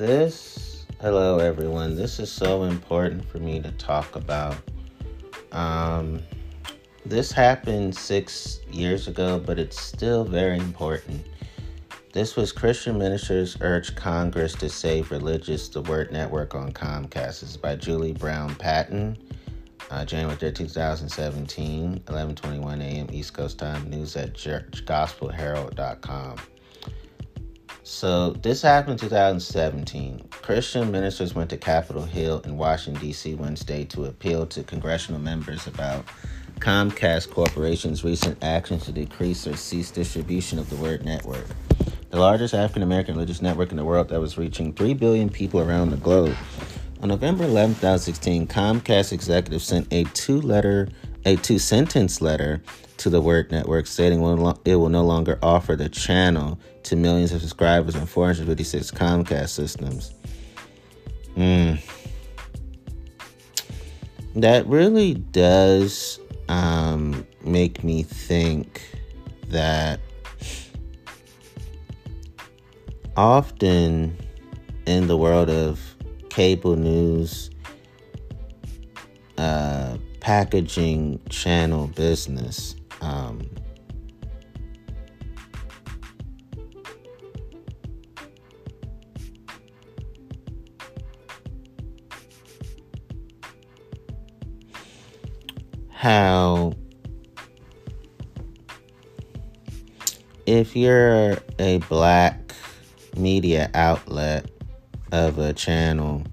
This, hello everyone. This is so important for me to talk about. Um, this happened six years ago, but it's still very important. This was Christian ministers Urge Congress to save religious the word network on Comcast. This is by Julie Brown Patton, uh, January 3, 2017, 11:21 a.m. East Coast time. News at churchgospelherald.com. So this happened in 2017. Christian ministers went to Capitol Hill in Washington D.C. Wednesday to appeal to congressional members about Comcast Corporation's recent actions to decrease or cease distribution of the Word Network, the largest African American religious network in the world that was reaching 3 billion people around the globe. On November 11, 2016, Comcast executives sent a two-letter, a two-sentence letter to the Word Network stating it will no longer offer the channel to millions of subscribers on 456 Comcast systems. Mm. That really does um, make me think that often in the world of cable news, uh, packaging channel business, um, how if you're a black media outlet of a channel,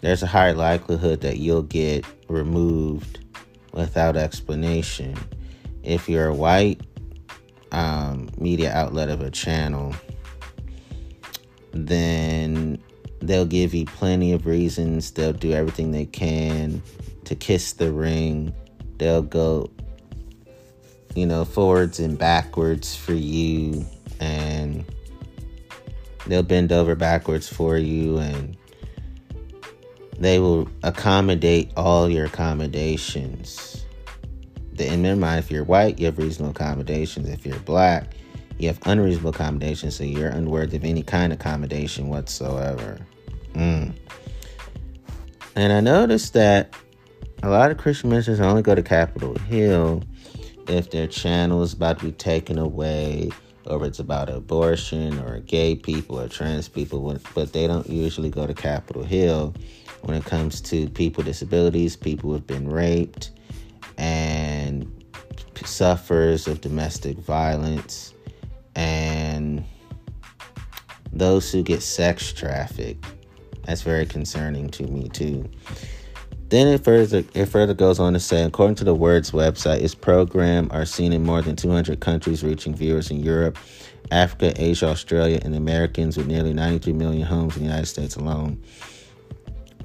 there's a high likelihood that you'll get removed without explanation. If you're a white um, media outlet of a channel, then they'll give you plenty of reasons. They'll do everything they can to kiss the ring they'll go you know forwards and backwards for you and they'll bend over backwards for you and they will accommodate all your accommodations and mind, if you're white you have reasonable accommodations. If you're black you have unreasonable accommodations. So you're unworthy of any kind of accommodation whatsoever. Mm. and i noticed that a lot of Christian ministers only go to Capitol Hill if their channel is about to be taken away, or it's about abortion, or gay people, or trans people, but they don't usually go to Capitol Hill when it comes to people with disabilities, people who have been raped, and suffers of domestic violence, and those who get sex trafficked. That's very concerning to me, too. Then it further it further goes on to say, according to the Words website, its program are seen in more than 200 countries, reaching viewers in Europe, Africa, Asia, Australia, and Americans with nearly 93 million homes in the United States alone.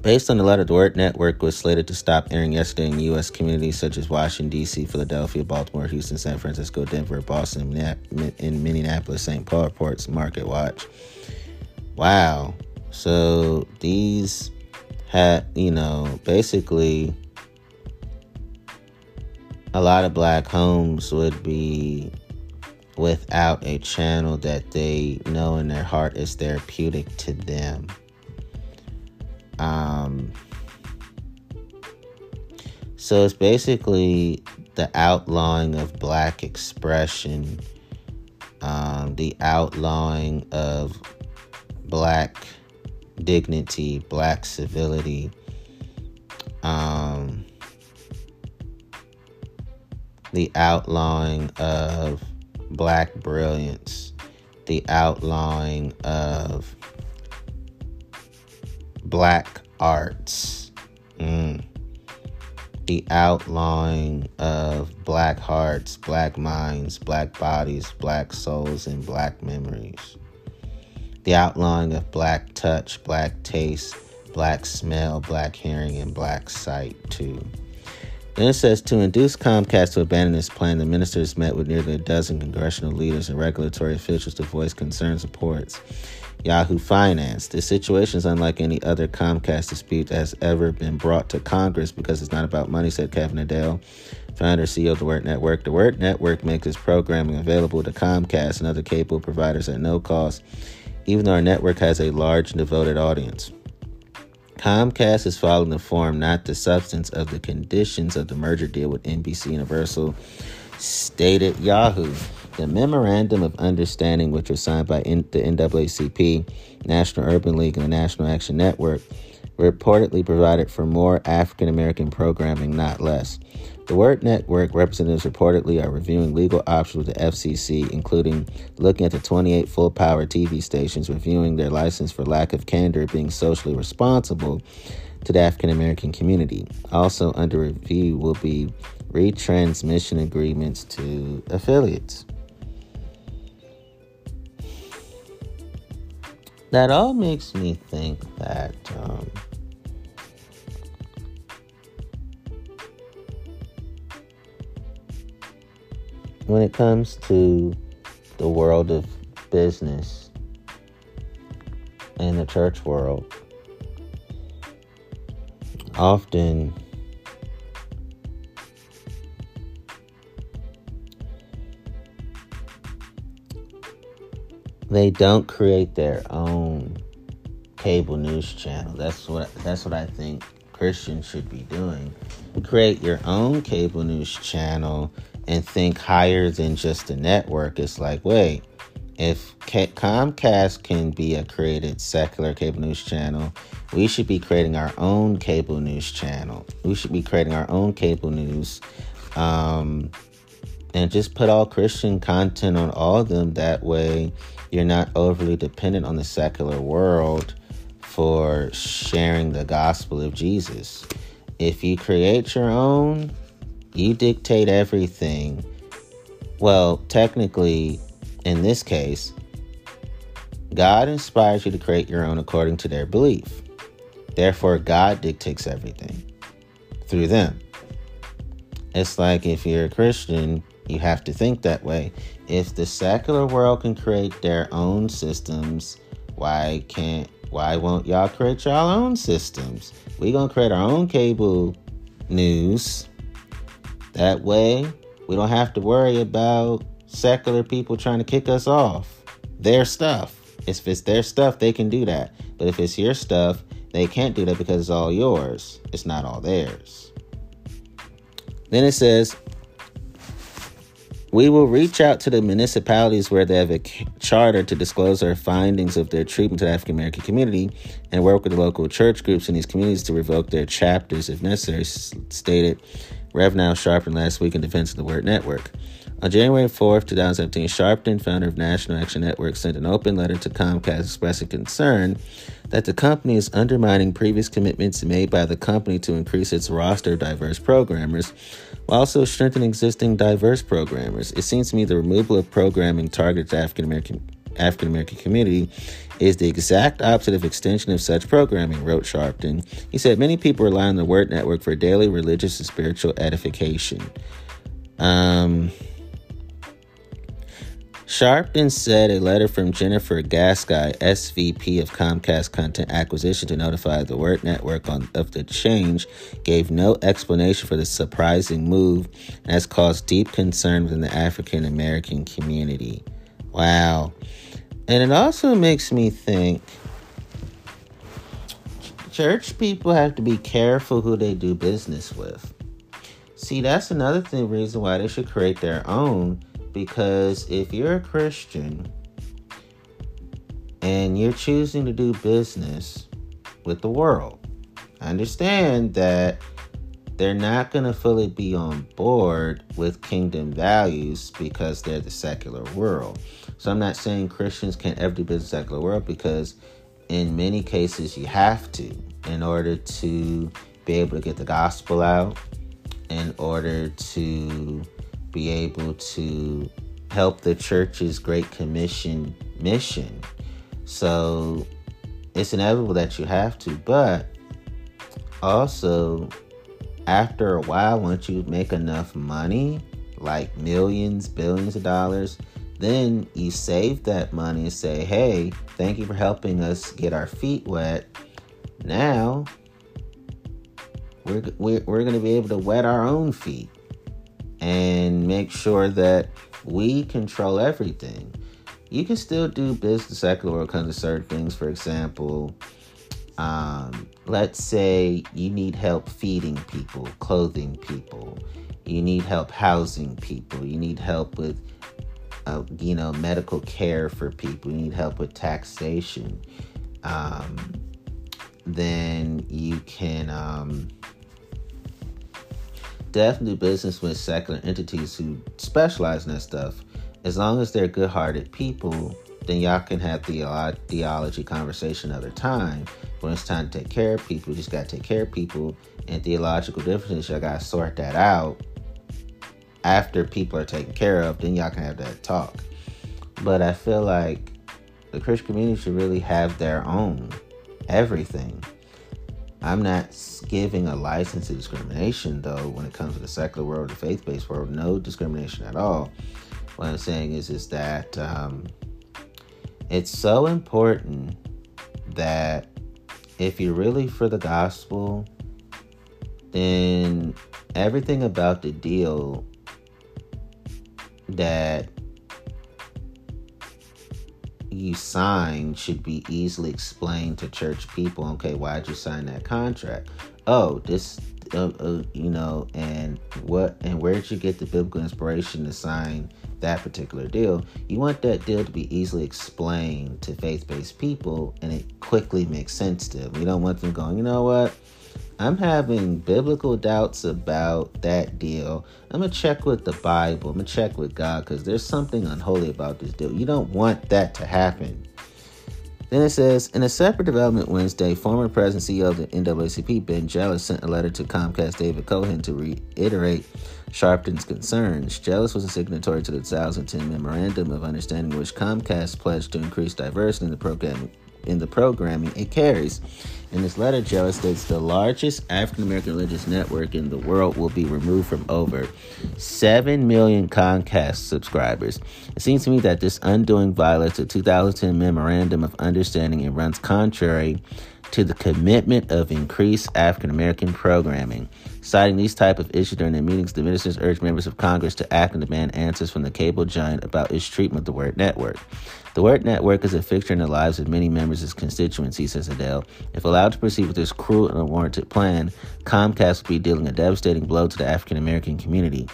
Based on the letter, the Word Network was slated to stop airing yesterday in U.S. communities such as Washington, D.C., Philadelphia, Baltimore, Houston, San Francisco, Denver, Boston, and Minneapolis, St. Paul, reports Market Watch. Wow. So these had, you know, basically a lot of black homes would be without a channel that they know in their heart is therapeutic to them. Um, so it's basically the outlawing of black expression, um, the outlawing of black dignity, black civility, um, the outlawing of black brilliance, the outlawing of black arts, mm. the outlawing of black hearts, black minds, black bodies, black souls, and black memories the outlawing of black touch, black taste, black smell, black hearing, and black sight, too. Then it says to induce Comcast to abandon its plan, the ministers met with nearly a dozen congressional leaders and regulatory officials to voice concerns reports. Yahoo Finance. This situation is unlike any other Comcast dispute that has ever been brought to Congress because it's not about money, said Kevin Adell, founder CEO of the Word Network. The Word Network makes its programming available to Comcast and other cable providers at no cost even though our network has a large and devoted audience. Comcast is following the form, not the substance, of the conditions of the merger deal with NBC Universal, stated Yahoo. The memorandum of understanding, which was signed by the NAACP, National Urban League, and the National Action Network, reportedly provided for more African American programming, not less. The Word Network representatives reportedly are reviewing legal options with the FCC, including looking at the 28 full power TV stations, reviewing their license for lack of candor being socially responsible to the African American community. Also under review will be retransmission agreements to affiliates. That all makes me think that. Um, when it comes to the world of business and the church world, often they don't create their own cable news channel. That's what that's what I think Christians should be doing. Create your own cable news channel and think higher than just a network. It's like, wait, if Comcast can be a created secular cable news channel, we should be creating our own cable news channel. We should be creating our own cable news um, and just put all Christian content on all of them. That way, you're not overly dependent on the secular world for sharing the gospel of Jesus. If you create your own, you dictate everything. Well, technically, in this case, God inspires you to create your own according to their belief. Therefore, God dictates everything through them. It's like if you're a Christian, you have to think that way. If the secular world can create their own systems, why can't why won't y'all create your own systems? we gonna create our own cable news that way, we don't have to worry about secular people trying to kick us off their stuff. If it's their stuff, they can do that. But if it's your stuff, they can't do that because it's all yours. It's not all theirs. Then it says, we will reach out to the municipalities where they have a charter to disclose their findings of their treatment to the African American community and work with the local church groups in these communities to revoke their chapters if necessary, stated Rev Al Sharpton last week in defense of the Word Network. On January 4th, 2017, Sharpton, founder of National Action Network, sent an open letter to Comcast expressing concern that the company is undermining previous commitments made by the company to increase its roster of diverse programmers while also strengthening existing diverse programmers. It seems to me the removal of programming targeted to African American African American community is the exact opposite of extension of such programming, wrote Sharpton. He said many people rely on the Word Network for daily religious and spiritual edification. Um, Sharpton said a letter from Jennifer Gaiski, SVP of Comcast Content Acquisition, to notify the Word Network on, of the change gave no explanation for the surprising move and has caused deep concern within the African American community. Wow. And it also makes me think church people have to be careful who they do business with. See, that's another thing reason why they should create their own because if you're a Christian and you're choosing to do business with the world, understand that they're not going to fully be on board with kingdom values because they're the secular world. So I'm not saying Christians can't ever do business in the secular world because in many cases you have to in order to be able to get the gospel out, in order to be able to help the church's Great Commission mission. So it's inevitable that you have to, but also after a while, once you make enough money, like millions, billions of dollars, then you save that money and say, hey, thank you for helping us get our feet wet. Now we're, we're, we're going to be able to wet our own feet and make sure that we control everything. you can still do business secular world comes to certain things. For example, um, let's say you need help feeding people, clothing people, you need help housing people, you need help with, uh, you know, medical care for people, you need help with taxation. Um, then you can um, definitely business with secular entities who specialize in that stuff as long as they're good-hearted people, then y'all can have the theology conversation another time. When it's time to take care of people, you just gotta take care of people. And theological differences, y'all gotta sort that out after people are taken care of. Then y'all can have that talk. But I feel like the Christian community should really have their own everything. I'm not giving a license to discrimination, though, when it comes to the secular world, the faith based world, no discrimination at all. What I'm saying is, is that um, it's so important that if you're really for the gospel, then everything about the deal that you sign should be easily explained to church people. Okay, why'd you sign that contract? Oh, this, uh, uh, you know, and what, and where did you get the biblical inspiration to sign that particular deal, you want that deal to be easily explained to faith based people and it quickly makes sense to them. You don't want them going, you know what? I'm having biblical doubts about that deal. I'm going to check with the Bible. I'm going to check with God because there's something unholy about this deal. You don't want that to happen. Then it says, in a separate development Wednesday, former president CEO of the NAACP, Ben Jealous, sent a letter to Comcast David Cohen to reiterate Sharpton's concerns. Jealous was a signatory to the 2010 Memorandum of Understanding, which Comcast pledged to increase diversity in the programming in the programming it carries. In this letter, Joe states the largest African American religious network in the world will be removed from over 7 million Comcast subscribers. It seems to me that this undoing violates the 2010 Memorandum of Understanding and runs contrary to the commitment of increased African American programming. Citing these type of issues during their meetings, the ministers urged members of Congress to act and demand answers from the cable giant about its treatment of the word network. The word network is a fixture in the lives of many members of its constituency, says Adell. If allowed to proceed with this cruel and unwarranted plan, Comcast will be dealing a devastating blow to the African American community.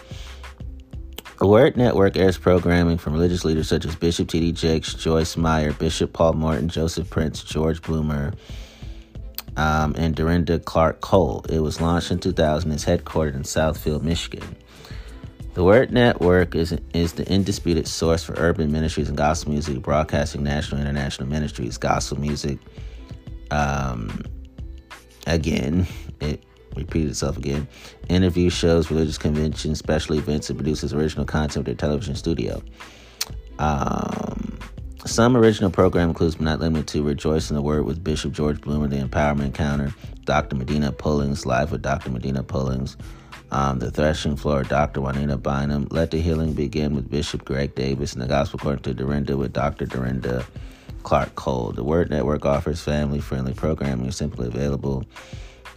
The Word Network airs programming from religious leaders such as Bishop T.D. Jakes, Joyce Meyer, Bishop Paul Martin, Joseph Prince, George Bloomer, um, and Dorinda Clark Cole. It was launched in 2000 and is headquartered in Southfield, Michigan. The Word Network is, is the indisputed source for urban ministries and gospel music, broadcasting national and international ministries, gospel music. Um, again, it repeated itself again. Interview shows, religious conventions, special events, and produces original content for their television studio. Um, some original program includes, but not limited to, Rejoice in the Word with Bishop George Bloomer, The Empowerment Encounter, Dr. Medina Pullings, Live with Dr. Medina Pullings, um, The Threshing Floor, Dr. Juanita Bynum, Let the Healing Begin with Bishop Greg Davis, and The Gospel According to Dorinda with Dr. Dorinda Clark Cole. The Word Network offers family friendly programming simply available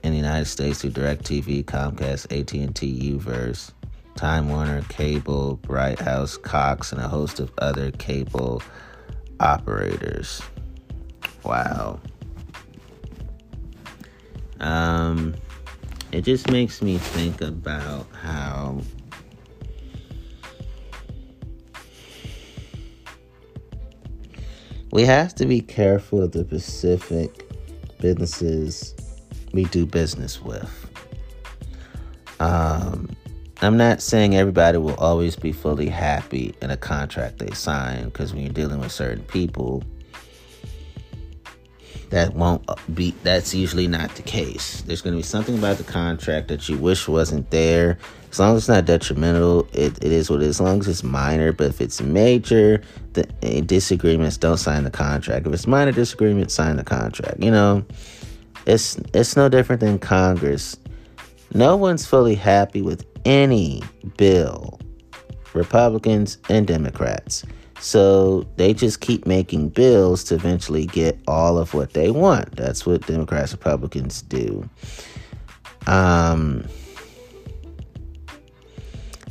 in the United States through DirecTV, Comcast, AT&T, UVerse, Time Warner, Cable, Bright House, Cox, and a host of other cable operators. Wow. Um, it just makes me think about how we have to be careful of the specific businesses we do business with. Um, I'm not saying everybody will always be fully happy in a contract they sign because when you're dealing with certain people, that won't be that's usually not the case. There's going to be something about the contract that you wish wasn't there. As long as it's not detrimental, it, it is what it is. As long as it's minor, but if it's major, the eh, disagreements, don't sign the contract. If it's minor disagreement, sign the contract. You know, it's it's no different than Congress. No one's fully happy with any bill, Republicans and Democrats. So they just keep making bills to eventually get all of what they want. That's what Democrats, Republicans do. Um,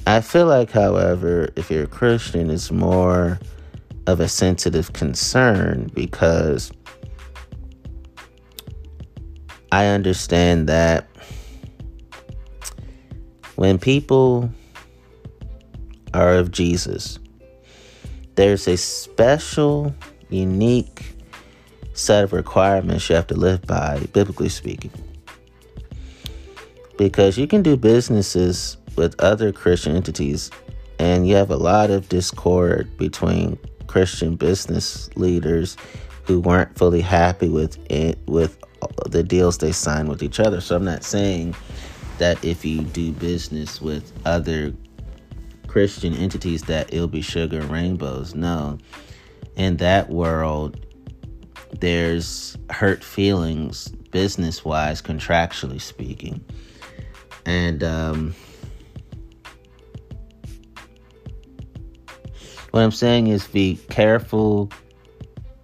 I feel like, however, if you're a Christian, it's more of a sensitive concern because I understand that when people are of Jesus, there's a special, unique set of requirements you have to live by, biblically speaking. Because you can do businesses with other Christian entities, and you have a lot of discord between Christian business leaders who weren't fully happy with it, with the deals they signed with each other. So I'm not saying that if you do business with other Christian entities that it'll be sugar and rainbows. No. In that world, there's hurt feelings business wise, contractually speaking. And um, what I'm saying is be careful,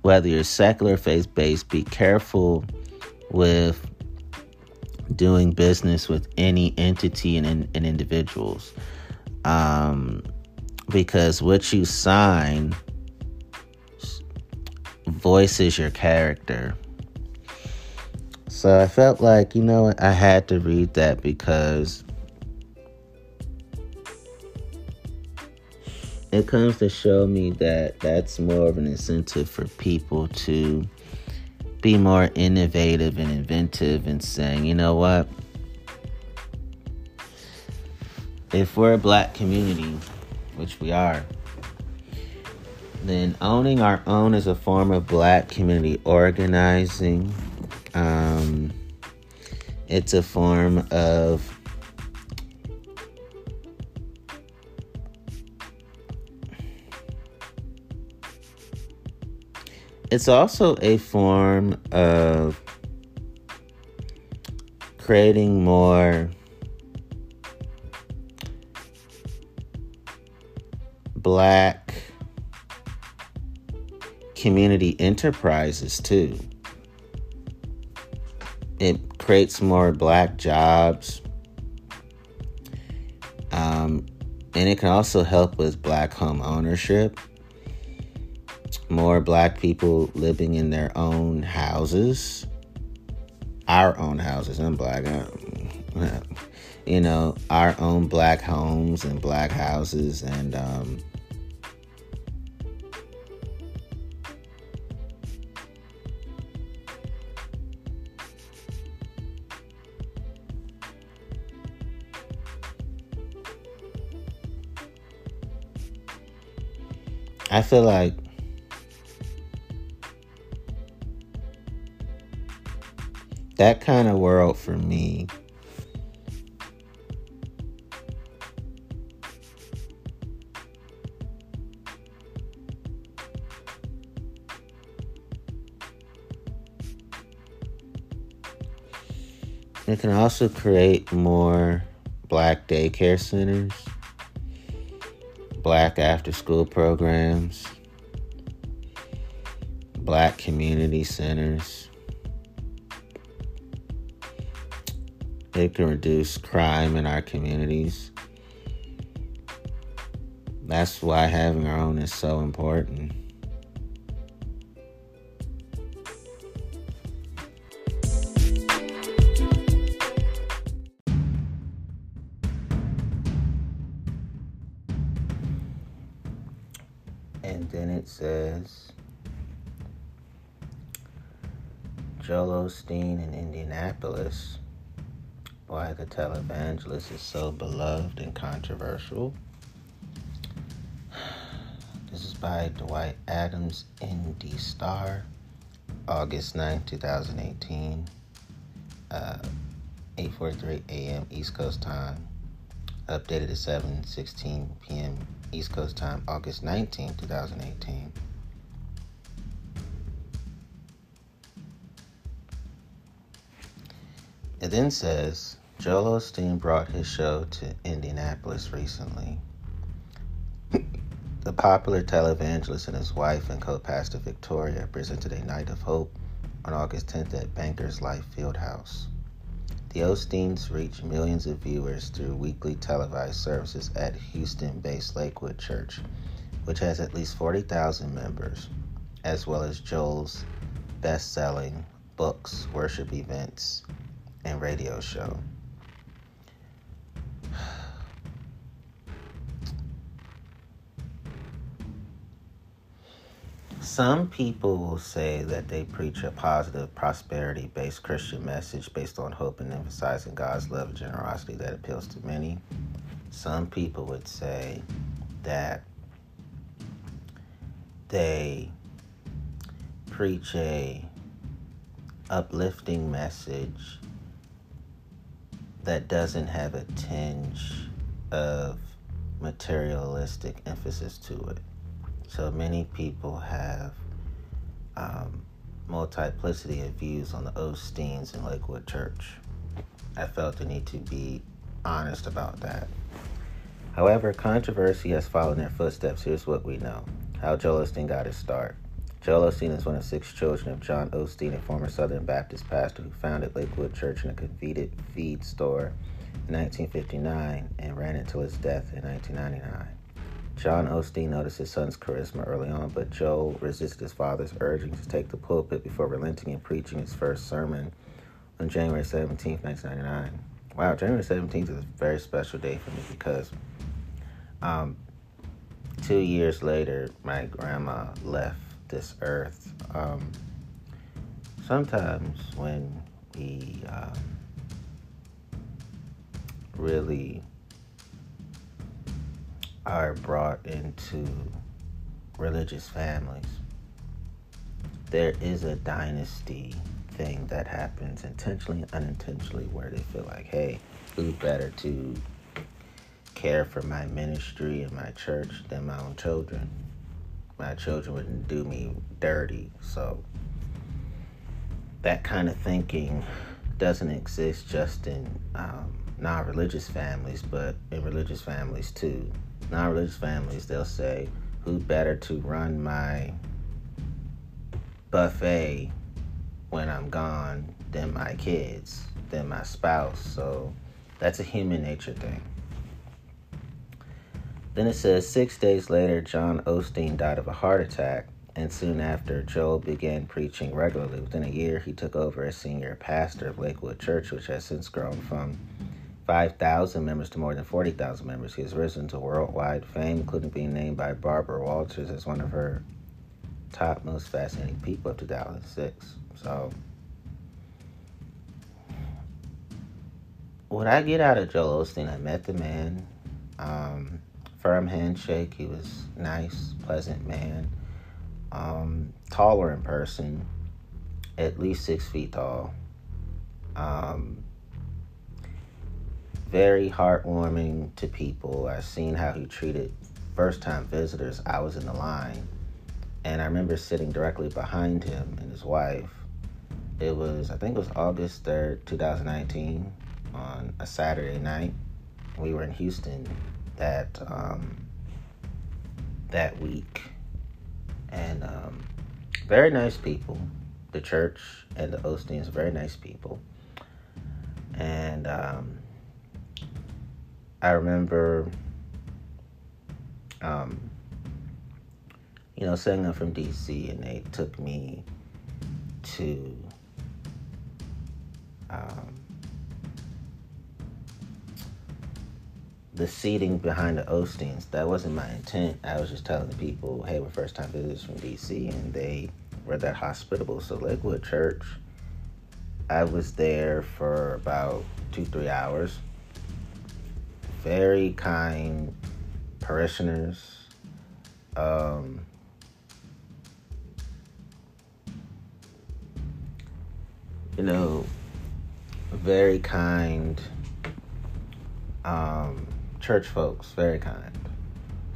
whether you're secular faith based, be careful with doing business with any entity and, and individuals. Um, because what you sign voices your character. So I felt like, you know, I had to read that because it comes to show me that that's more of an incentive for people to be more innovative and inventive and saying, you know what? If we're a black community, which we are, then owning our own is a form of black community organizing. Um, it's a form of it's also a form of creating more black community enterprises too. It creates more black jobs. Um, and it can also help with black home ownership. More black people living in their own houses. Our own houses. I'm black. you know, our own black homes and black houses. And, um, I feel like that kind of world for me It can also create more black daycare centers black after school programs, black community centers. It can reduce crime in our communities. That's why having our own is so important. In Indianapolis. Why the televangelist is so beloved and controversial. This is by Dwight Adams, Indy Star, August 9, 2018, uh, 8.43 a.m. East Coast time, updated at 7.16 p.m. East Coast time, August 19, 2018. It then says Joel Osteen brought his show to Indianapolis recently. the popular televangelist and his wife and co pastor Victoria presented a night of hope on August 10th at Bankers Life Fieldhouse. The Osteens reach millions of viewers through weekly televised services at Houston based Lakewood Church, which has at least 40,000 members, as well as Joel's best selling books, worship events, and radio show. Some people will say that they preach a positive, prosperity based Christian message based on hope and emphasizing God's love and generosity that appeals to many. Some people would say that they preach a uplifting message that doesn't have a tinge of materialistic emphasis to it. So many people have um, multiplicity of views on the Osteens in Lakewood Church. I felt the need to be honest about that. However, controversy has followed in their footsteps. Here's what we know how Joel Osteen got his start. Joel Osteen is one of six children of John Osteen, a former Southern Baptist pastor who founded Lakewood Church in a convenient feed store in 1959 and ran until his death in 1999. John Osteen noticed his son's charisma early on, but Joel resisted his father's urging to take the pulpit before relenting and preaching his first sermon on January 17, 1999. Wow, January 17th is a very special day for me because um, two years later, my grandma left this earth. Um, sometimes when we um, really are brought into religious families, there is a dynasty thing that happens intentionally unintentionally where they feel like, hey, who better to care for my ministry and my church than my own children? My children wouldn't do me dirty. So that kind of thinking doesn't exist just in um, non religious families, but in religious families too non religious families, they'll say, Who better to run my buffet when I'm gone than my kids, than my spouse? So that's a human nature thing. Then it says, Six days later, John Osteen died of a heart attack, and soon after, Joel began preaching regularly. Within a year, he took over as senior pastor of Lakewood Church, which has since grown from 5,000 members to more than 40,000 members. He has risen to worldwide fame, including being named by Barbara Walters as one of her top most fascinating people of 2006. So, what I get out of Joel Osteen, I met the man, um, firm handshake. He was nice, pleasant man, um, taller in person, at least six feet tall. Um, very heartwarming to people. I've seen how he treated first time visitors. I was in the line, and I remember sitting directly behind him and his wife. It was, I think it was August 3rd, 2019, on a Saturday night. We were in Houston that um, that week, and um, very nice people. The church and the Osteens, very nice people, and um, I remember, um, you know, saying I'm from DC, and they took me to um, the seating behind the Osteens. That wasn't my intent. I was just telling the people, hey, we're first time visitors from DC, and they were that hospitable. So, Lakewood Church, I was there for about two, three hours very kind parishioners. Um, you know, very kind um, church folks, very kind.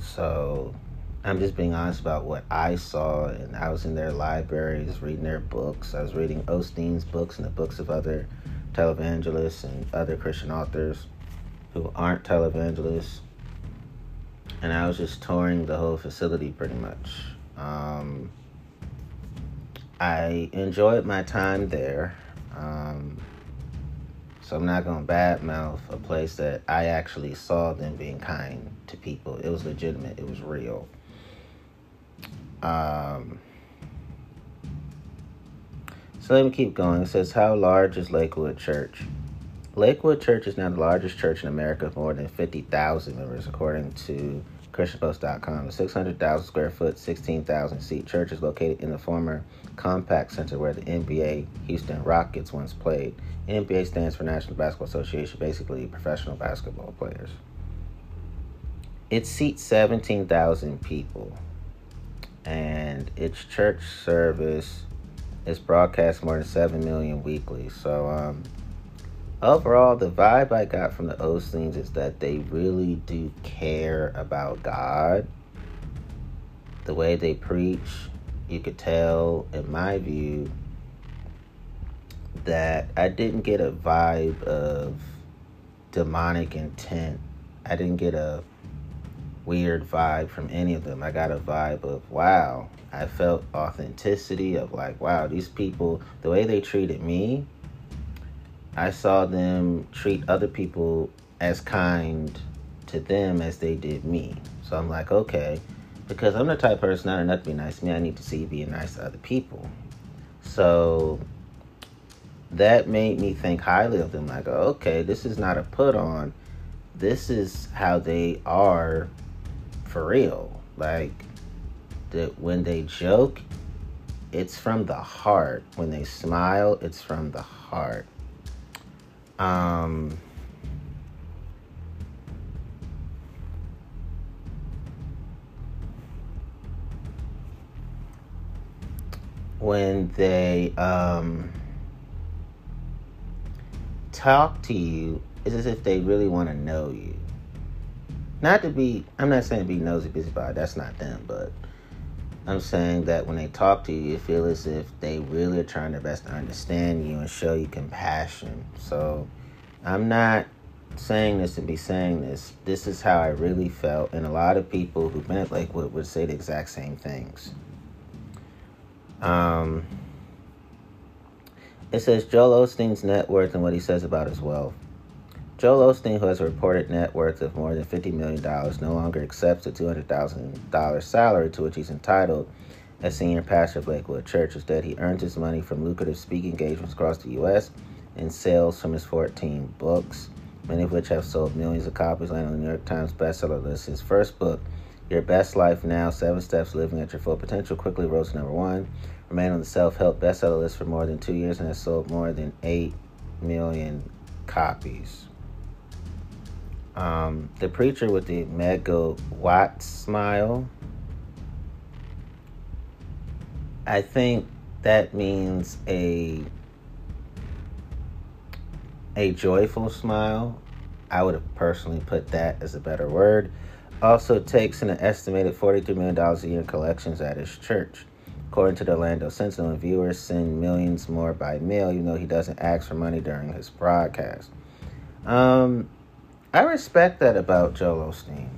So I'm just being honest about what I saw, and I was in their libraries reading their books. I was reading Osteen's books and the books of other televangelists and other Christian authors who aren't televangelists. And I was just touring the whole facility pretty much. Um, I enjoyed my time there. Um, so I'm not to badmouth a place that I actually saw them being kind to people. It was legitimate, it was real. Um, so let me keep going. It says, How large is Lakewood Church? Lakewood Church is now the largest church in America with more than 50,000 members, according to ChristianPost.com. The 600,000 square foot, 16,000 seat church is located in the former Compaq Center where the NBA Houston Rockets once played. NBA stands for National Basketball Association, basically professional basketball players. It seats 17,000 people, and its church service is broadcast more than 7 million weekly. So, um, overall, the vibe I got from the Osteens is that they really do care about God. The way they preach, you could tell, in my view, that I didn't get a vibe of demonic intent. I didn't get a weird vibe from any of them. I got a vibe of, wow, I felt authenticity of like, wow, these people, the way they treated me I saw them treat other people as kind to them as they did me. So I'm like, okay, because I'm the type person not to be nice to me, I need to see you being nice to other people. So that made me think highly of them. Like, okay, this is not a put on. This is how they are for real. Like that when they joke, it's from the heart. When they smile, it's from the heart. Um, when they um, talk to you, it's as if they really want to know you. Not to be, I'm not saying be nosy, busybody, that's not them, but I'm saying that when they talk to you, you feel as if they really are trying their best to understand you and show you compassion. So I'm not saying this to be saying this. This is how I really felt, and a lot of people who've been at Lakewood would say the exact same things. Um, it says Joel Osteen's net worth and what he says about his wealth. Joel Osteen, who has a reported net worth of more than $50 million, no longer accepts the $200,000 salary to which he's entitled as senior pastor of Lakewood Church. Instead, he earns his money from lucrative speaking engagements across the U.S. and sales from his 14 books, many of which have sold millions of copies, landing on the New York Times bestseller list. His first book, Your Best Life Now Seven Steps Living at Your Full Potential, quickly rose to number one, remained on the self help bestseller list for more than two years, and has sold more than 8 million copies. Um, the preacher with the megawatt smile. I think that means a a joyful smile. I would have personally put that as a better word. Also takes in an estimated $43 million a year in collections at his church. According to the Orlando Sentinel, viewers send millions more by mail, even though he doesn't ask for money during his broadcast. Um, I respect that about Joel Osteen.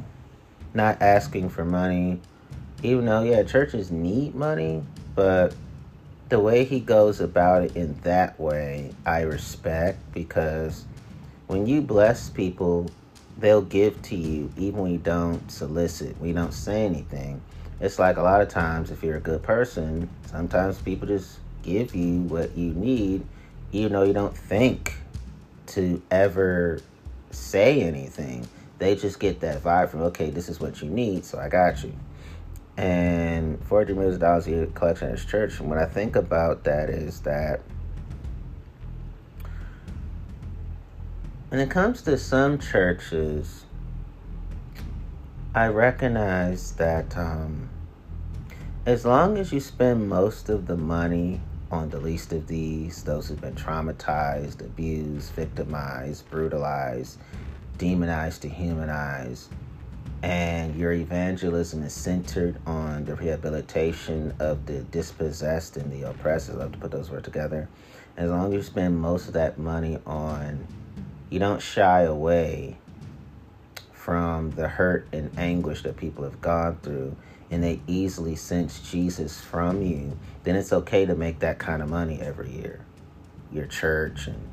Not asking for money, even though, yeah, churches need money, but the way he goes about it in that way, I respect because when you bless people, they'll give to you even when you don't solicit, we don't say anything. It's like a lot of times, if you're a good person, sometimes people just give you what you need, even though you don't think to ever say anything. They just get that vibe from, okay, this is what you need, so I got you. And $400 million a year collection at his church. And what I think about that is that when it comes to some churches, I recognize that um, as long as you spend most of the money on the least of these, those who've been traumatized, abused, victimized, brutalized, demonized, dehumanized, and your evangelism is centered on the rehabilitation of the dispossessed and the oppressed. I love to put those words together. As long as you spend most of that money on, you don't shy away from the hurt and anguish that people have gone through and they easily sense Jesus from you, then it's okay to make that kind of money every year. Your church and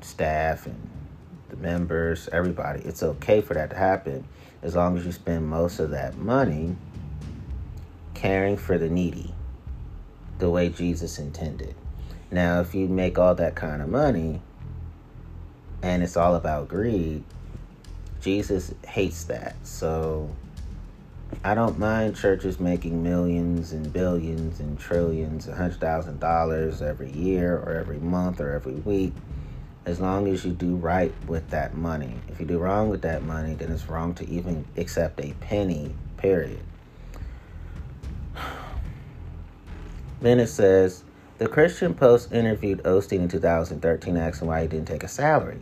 staff and the members, everybody. It's okay for that to happen as long as you spend most of that money caring for the needy the way Jesus intended. Now, if you make all that kind of money and it's all about greed, Jesus hates that. So I don't mind churches making millions and billions and trillions, a hundred thousand dollars every year or every month or every week, as long as you do right with that money. If you do wrong with that money, then it's wrong to even accept a penny, period. Then it says the Christian Post interviewed Osteen in 2013, asking why he didn't take a salary.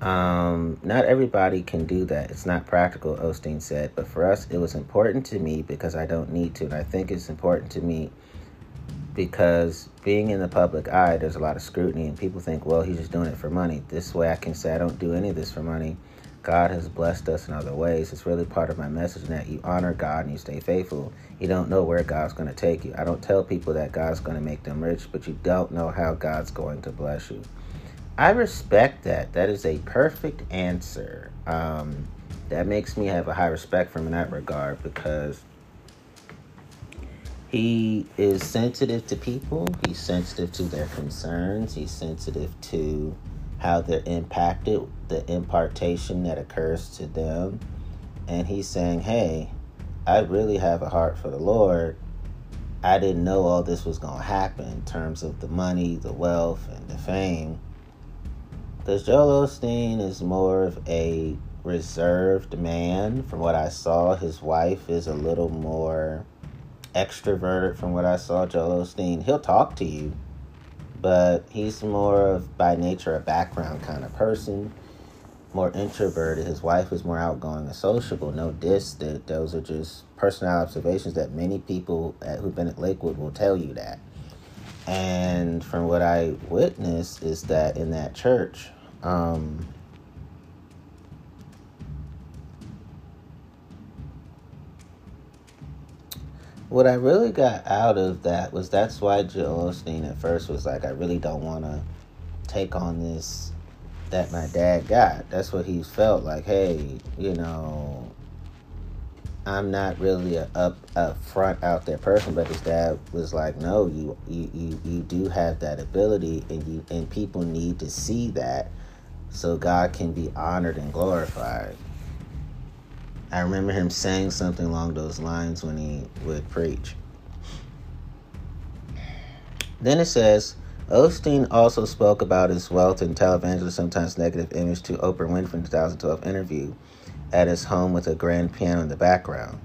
Um, not everybody can do that. It's not practical, Osteen said. But for us, it was important to me because I don't need to. And I think it's important to me because being in the public eye, there's a lot of scrutiny, and people think, well, he's just doing it for money. This way I can say I don't do any of this for money. God has blessed us in other ways. It's really part of my message that you honor God and you stay faithful. You don't know where God's going to take you. I don't tell people that God's going to make them rich, but you don't know how God's going to bless you. I respect that. That is a perfect answer. Um, that makes me have a high respect for him in that regard because he is sensitive to people. He's sensitive to their concerns. He's sensitive to how they're impacted, the impartation that occurs to them. And he's saying, Hey, I really have a heart for the Lord. I didn't know all this was going to happen in terms of the money, the wealth, and the fame. Because Joel Osteen is more of a reserved man. From what I saw, his wife is a little more extroverted. From what I saw, Joel Osteen, he'll talk to you, but he's more of by nature a background kind of person, more introverted. His wife is more outgoing and sociable. No diss that those are just personal observations that many people at, who've been at Lakewood will tell you that. And from what I witnessed is that in that church, um, what I really got out of that was that's why Joel Osteen at first was like, I really don't want to take on this that my dad got. That's what he felt like. Hey, you know, I'm not really a up a front out there person, but his dad was like, no, you you you, you do have that ability, and you and people need to see that so God can be honored and glorified. I remember him saying something along those lines when he would preach. Then it says, Osteen also spoke about his wealth and televangelist, sometimes negative image to Oprah Winfrey in 2012 interview at his home with a grand piano in the background.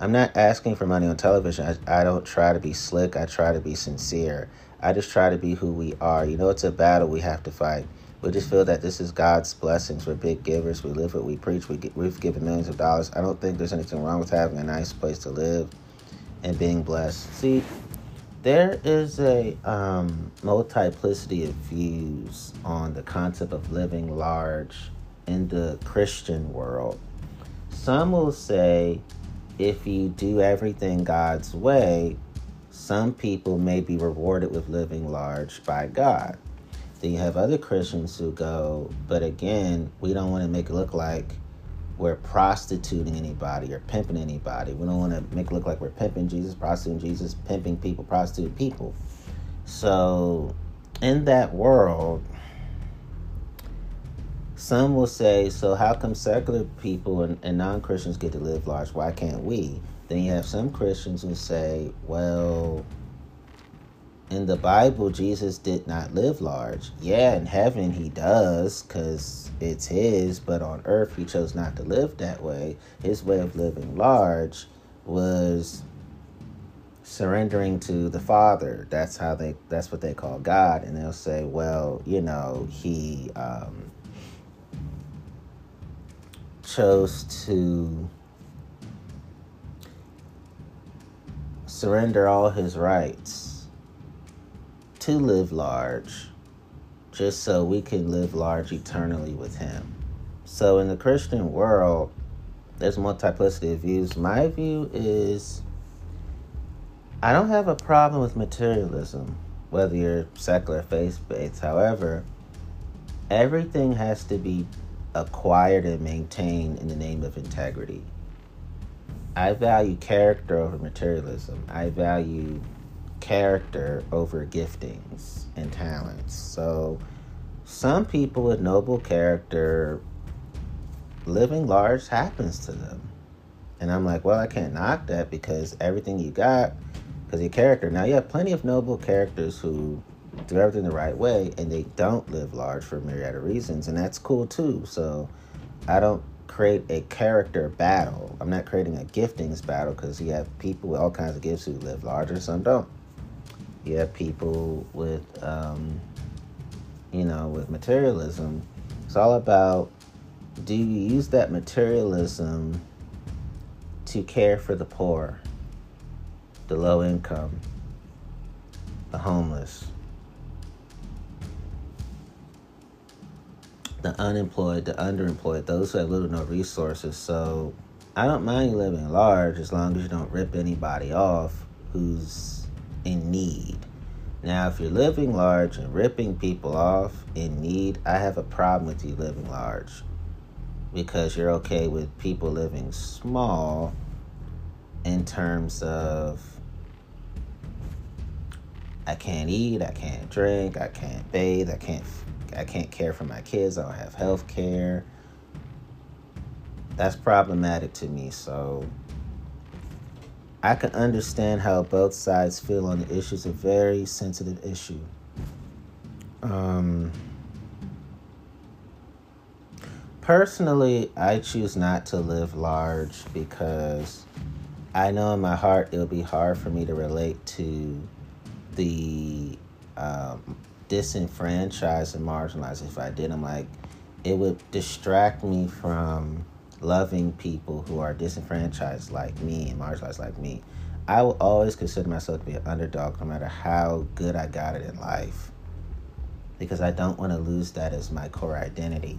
I'm not asking for money on television. I, I don't try to be slick. I try to be sincere. I just try to be who we are. You know, it's a battle we have to fight. We just feel that this is God's blessings. We're big givers. We live what we preach. We get, we've given millions of dollars. I don't think there's anything wrong with having a nice place to live and being blessed. See, there is a um, multiplicity of views on the concept of living large in the Christian world. Some will say if you do everything God's way, some people may be rewarded with living large by God. Then you have other Christians who go, but again, we don't want to make it look like we're prostituting anybody or pimping anybody. We don't want to make it look like we're pimping Jesus, prostituting Jesus, pimping people, prostituting people. So, in that world, some will say, so how come secular people and, and non Christians get to live large? Why can't we? Then you have some Christians who say, well, in the Bible, Jesus did not live large. Yeah, in heaven he does because it's his, but on earth he chose not to live that way. His way of living large was surrendering to the Father. That's how they. That's what they call God, and they'll say, well, you know, he um, chose to surrender all his rights to live large just so we can live large eternally with him. So in the Christian world, there's multiplicity of views. My view is I don't have a problem with materialism, whether you're secular faith based. However, everything has to be acquired and maintained in the name of integrity. I value character over materialism. I value character over giftings and talents. So some people with noble character living large happens to them. And I'm like, well, I can't knock that because everything you got, because your character. Now, you have plenty of noble characters who do everything the right way and they don't live large for a myriad of reasons. And that's cool too. So I don't create a character battle. I'm not creating a giftings battle because you have people with all kinds of gifts who live large larger, some don't. You have people with, um, you know, with materialism. It's all about do you use that materialism to care for the poor, the low income, the homeless, the unemployed, the underemployed, those who have little or no resources. So I don't mind living large as long as you don't rip anybody off who's in need. Now, if you're living large and ripping people off in need, I have a problem with you living large because you're okay with people living small in terms of I can't eat, I can't drink, I can't bathe, I can't I can't care for my kids, I don't have health care. That's problematic to me, so I can understand how both sides feel on the issue. It's a very sensitive issue. Um, personally, I choose not to live large because I know in my heart it'll be hard for me to relate to the um, disenfranchised and marginalized if I did. I'm like, it would distract me from loving people who are disenfranchised like me and marginalized like me. I will always consider myself to be an underdog no matter how good I got it in life because I don't want to lose that as my core identity.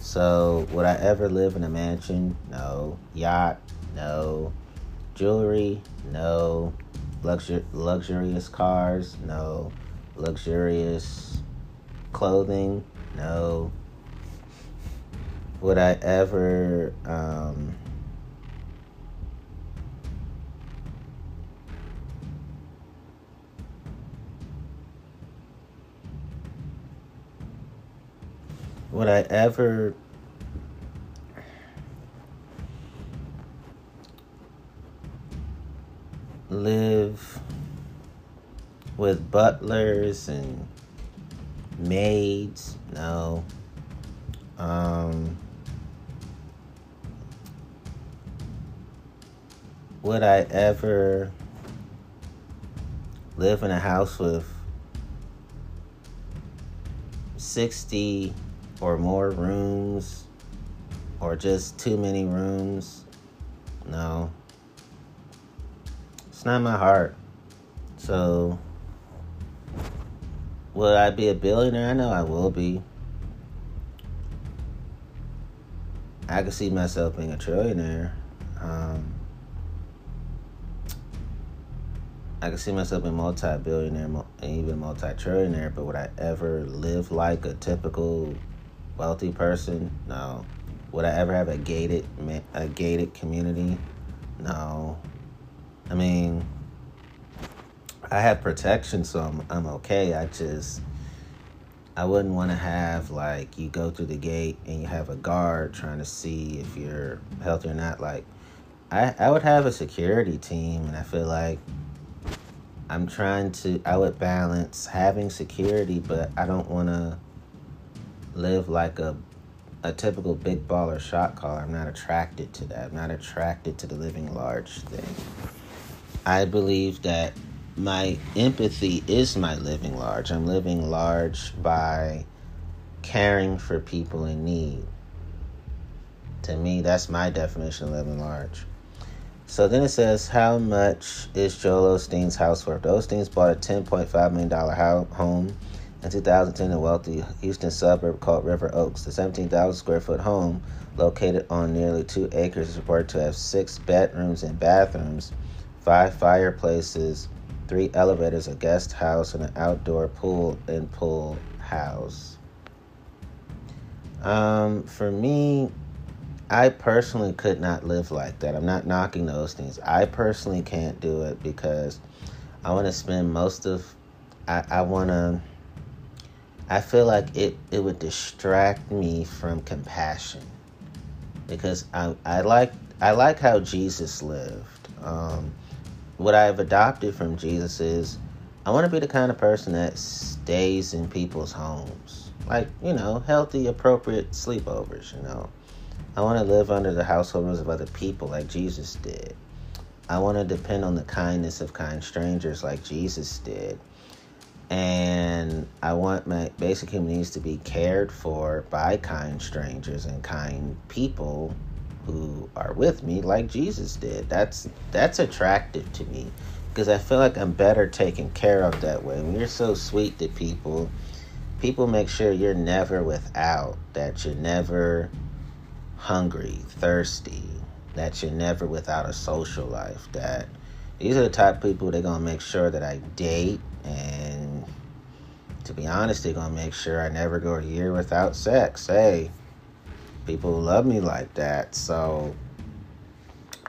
So, would I ever live in a mansion? No. Yacht? No. Jewelry? No. Luxur- luxurious cars? No. Luxurious clothing? No would I ever um, would I ever live with butlers and maids? No. Um, would I ever live in a house with 60 or more rooms or just too many rooms? No. It's not my heart. So, will I be a billionaire? I know I will be. I could see myself being a trillionaire. Um, I can see myself being multi-billionaire and even multi-trillionaire, but would I ever live like a typical wealthy person? No. Would I ever have a gated a gated community? No. I mean, I have protection, so I'm I'm okay. I just I wouldn't want to have like you go through the gate and you have a guard trying to see if you're healthy or not. Like, I I would have a security team, and I feel like I'm trying to, I would balance having security, but I don't want to live like a, a typical big baller shot caller. I'm not attracted to that. I'm not attracted to the living large thing. I believe that my empathy is my living large. I'm living large by caring for people in need. To me, that's my definition of living large. So then it says, how much is Joel Osteen's house worth? Osteen's bought a $10.5 million home in 2010 in a wealthy Houston suburb called River Oaks. The 17,000 square foot home, located on nearly two acres, is reported to have six bedrooms and bathrooms, five fireplaces, three elevators, a guest house, and an outdoor pool and pool house. Um, for me, I personally could not live like that. I'm not knocking those things. I personally can't do it because I want to spend most of I, I want to I feel like it it would distract me from compassion because I I like I like how Jesus lived. Um, what I've adopted from Jesus is I want to be the kind of person that stays in people's homes. Like, you know, healthy, appropriate sleepovers, you know. I want to live under the households of other people like Jesus did. I want to depend on the kindness of kind strangers like Jesus did. And I want my basic human needs to be cared for by kind strangers and kind people who are with me like Jesus did. That's that's attractive to me because I feel like I'm better taken care of that way. When you're so sweet to people, people make sure you're never without, that you're never hungry, thirsty, that you're never without a social life. That these are the type of people they're gonna make sure that I date, and to be honest, they're gonna make sure I never go a year without sex. Hey, people love me like that, so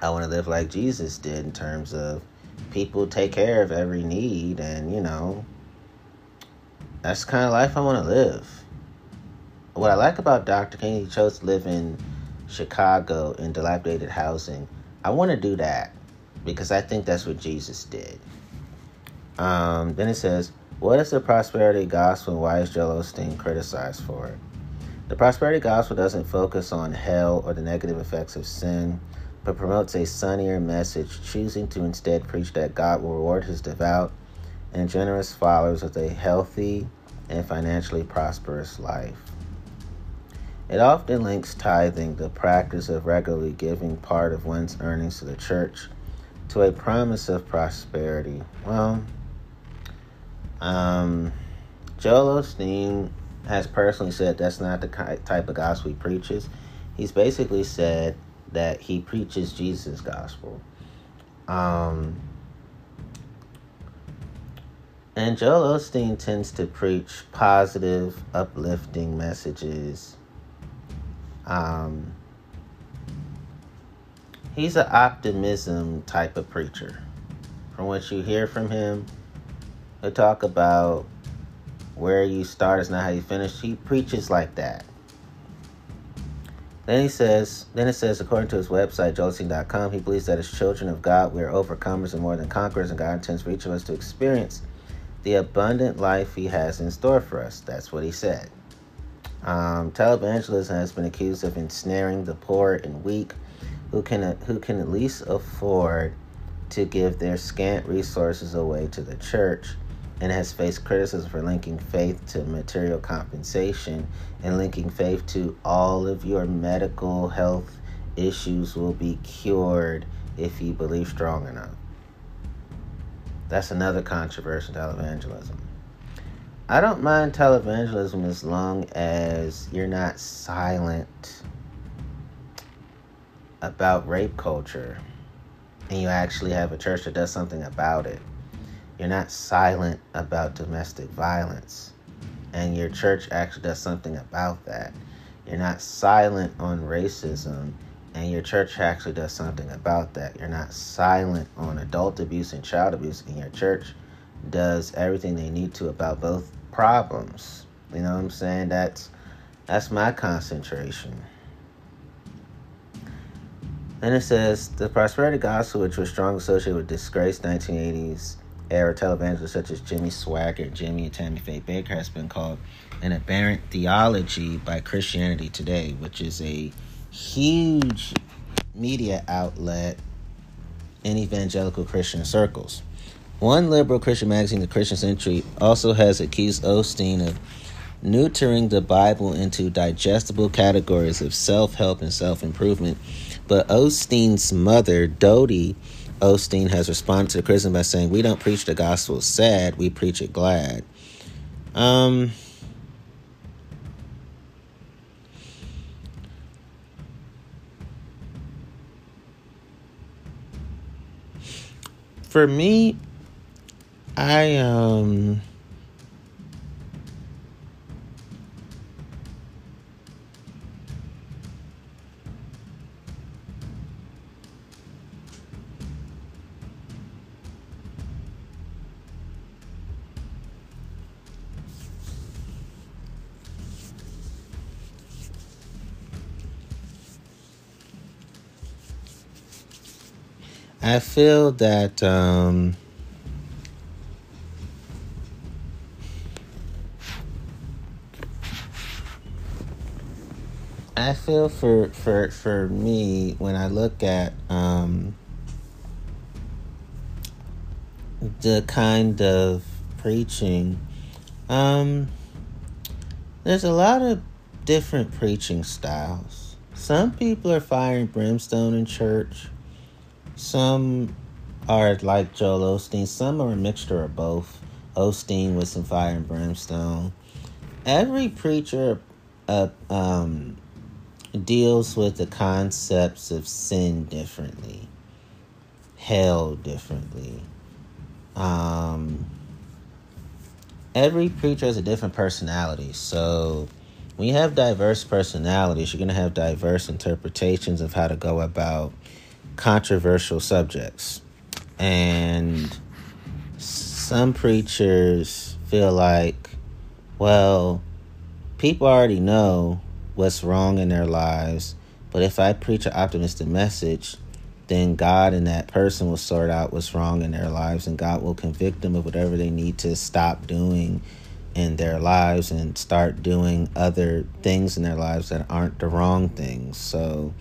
I want to live like Jesus did in terms of people take care of every need and you know that's the kind of life i want to live what i like about dr king he chose to live in chicago in dilapidated housing i want to do that because i think that's what jesus did um, then it says what is the prosperity gospel and why is joel osteen criticized for it the prosperity gospel doesn't focus on hell or the negative effects of sin but promotes a sunnier message, choosing to instead preach that God will reward his devout and generous followers with a healthy and financially prosperous life. It often links tithing, the practice of regularly giving part of one's earnings to the church, to a promise of prosperity. Well, um, Joel Osteen has personally said that's not the type of gospel he preaches. He's basically said that he preaches Jesus' gospel. Um, and Joel Osteen tends to preach positive, uplifting messages. Um, he's an optimism type of preacher. From what you hear from him, he'll talk about where you start is not how you finish. He preaches like that. Then he says, then it says, according to his website, joelosteen.com, he believes that as children of God, we are overcomers and more than conquerors, and God intends for each of us to experience the abundant life he has in store for us. That's what he said. Um, televangelism has been accused of ensnaring the poor and weak who can, who can at least afford to give their scant resources away to the church and has faced criticism for linking faith to material compensation and linking faith to all of your medical health issues will be cured if you believe strong enough. That's another controversy controversial televangelism. I don't mind televangelism as long as you're not silent about rape culture and you actually have a church that does something about it. You're not silent about domestic violence. And your church actually does something about that. You're not silent on racism. And your church actually does something about that. You're not silent on adult abuse and child abuse. And your church does everything they need to about both problems. You know what I'm saying? That's that's my concentration. Then it says the prosperity gospel, which was strongly associated with disgraced 1980s era televangelists such as Jimmy Swaggart, Jimmy and Tammy Faye Bakker has been called an aberrant theology by Christianity Today, which is a huge media outlet in evangelical Christian circles. One liberal Christian magazine, The Christian Century, also has accused Osteen of neutering the Bible into digestible categories of self help and self improvement. But Osteen's mother, Dodie, Osteen has responded to the criticism by saying, We don't preach the gospel sad, we preach it glad. Um, for me, I um I feel that um I feel for for for me when I look at um, the kind of preaching, um, there's a lot of different preaching styles. Some people are firing brimstone in church. Some are like Joel Osteen. Some are a mixture of both. Osteen with some fire and brimstone. Every preacher uh, um, deals with the concepts of sin differently, hell differently. Um, every preacher has a different personality. So when you have diverse personalities, you're going to have diverse interpretations of how to go about controversial subjects. And some preachers feel like, well, people already know what's wrong in their lives. But if I preach an optimistic message, then God and that person will sort out what's wrong in their lives, and God will convict them of whatever they need to stop doing in their lives and start doing other things in their lives that aren't the wrong things. So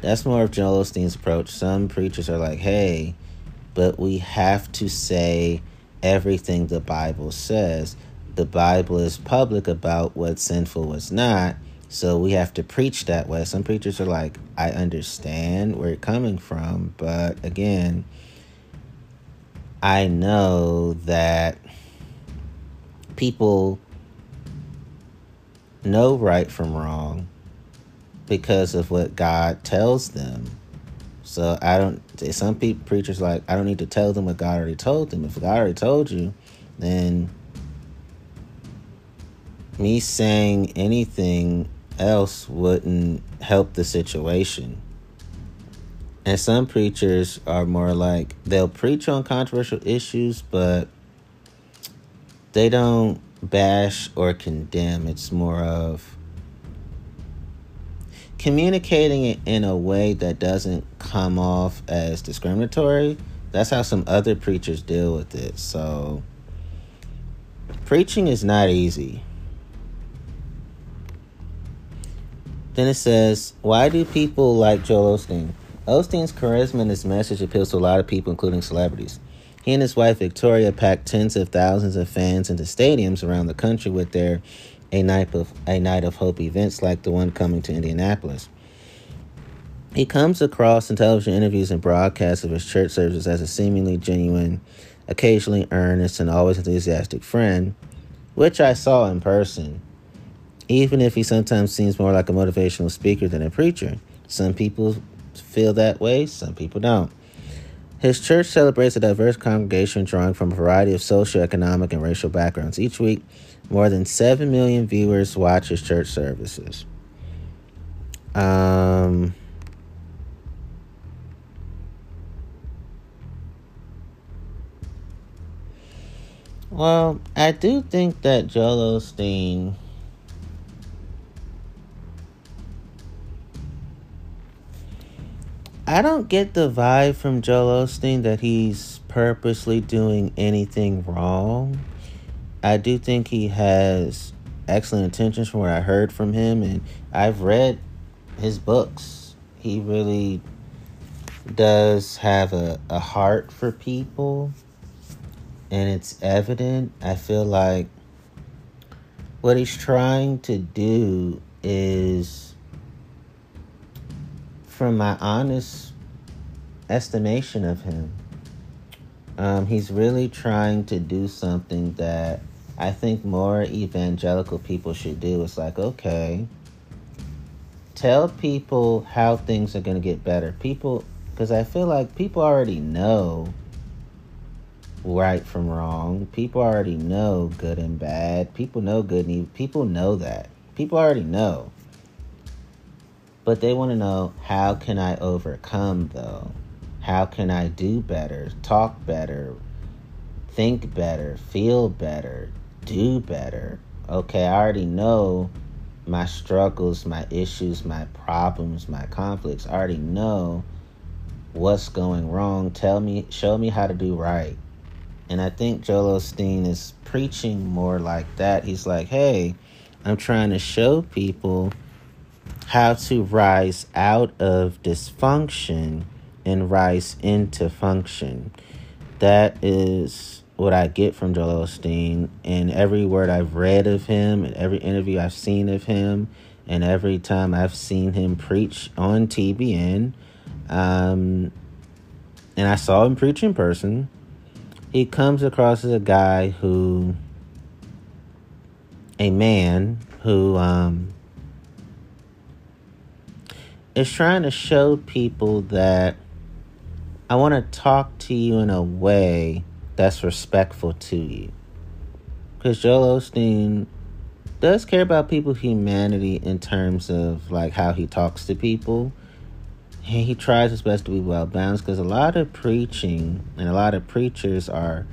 that's more of Joel Osteen's approach. Some preachers are like, hey, but we have to say everything the Bible says. The Bible is public about what's sinful, what's not so we have to preach that way. Some preachers are like, I understand where you're coming from, but again, I know that people know right from wrong because of what God tells them. So I don't. Some people preachers like I don't need to tell them what God already told them. If God already told you, then me saying anything else wouldn't help the situation. And some preachers are more like they'll preach on controversial issues, but they don't bash or condemn. It's more of communicating it in a way that doesn't come off as discriminatory. That's how some other preachers deal with it. So, preaching is not easy. Then it says, Why do people like Joel Osteen? Osteen's charisma and his message appeals to a lot of people, including celebrities. He and his wife Victoria packed tens of thousands of fans into stadiums around the country with their a night of a night of hope events like the one coming to Indianapolis. He comes across in television interviews and broadcasts of his church services as a seemingly genuine, occasionally earnest, and always enthusiastic friend, which I saw in person even if he sometimes seems more like a motivational speaker than a preacher. Some people feel that way, some people don't. His church celebrates a diverse congregation drawing from a variety of socioeconomic and racial backgrounds. Each week, more than 7 million viewers watch his church services. Um, well, I do think that Joel Osteen I don't get the vibe from Joel Osteen that he's purposely doing anything wrong. I do think he has excellent intentions from what I heard from him, and I've read his books. He really does have a, a heart for people, and it's evident. I feel like what he's trying to do is from my honest estimation of him, um, he's really trying to do something that I think more evangelical people should do. It's like, okay, tell people how things are going to get better. People, because I feel like people already know right from wrong. People already know good and bad. People know good and evil. People know that. People already know. But they want to know how can I overcome though? How can I do better, talk better, think better, feel better, do better? Okay, I already know my struggles, my issues, my problems, my conflicts. I already know what's going wrong. Tell me, show me how to do right. And I think Joel Osteen is preaching more like that. He's like, hey, I'm trying to show people how to rise out of dysfunction and rise into function. That is what I get from Joel Osteen. And every word I've read of him, and every interview I've seen of him, and every time I've seen him preach on TBN, um, and I saw him preach in person, he comes across as a guy who, a man who, um, is trying to show people that I want to talk to you in a way that's respectful to you. Because Joel Osteen does care about people's humanity in terms of like how he talks to people. And he tries his best to be well balanced because a lot of preaching and a lot of preachers are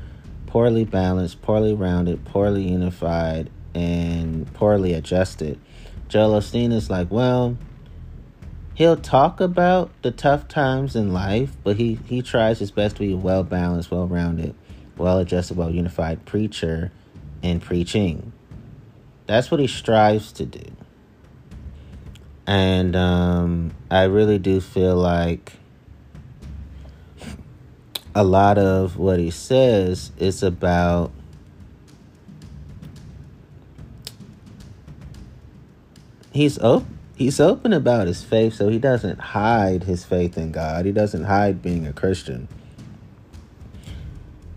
poorly balanced, poorly rounded, poorly unified, and poorly adjusted. Joel Osteen is like, well, he'll talk about the tough times in life, but he, he tries his best to be a well balanced, well rounded, well adjusted, well unified preacher in preaching. That's what he strives to do. And um, I really do feel like a lot of what he says is about he's open he's open about his faith, so he doesn't hide his faith in God. He doesn't hide being a Christian.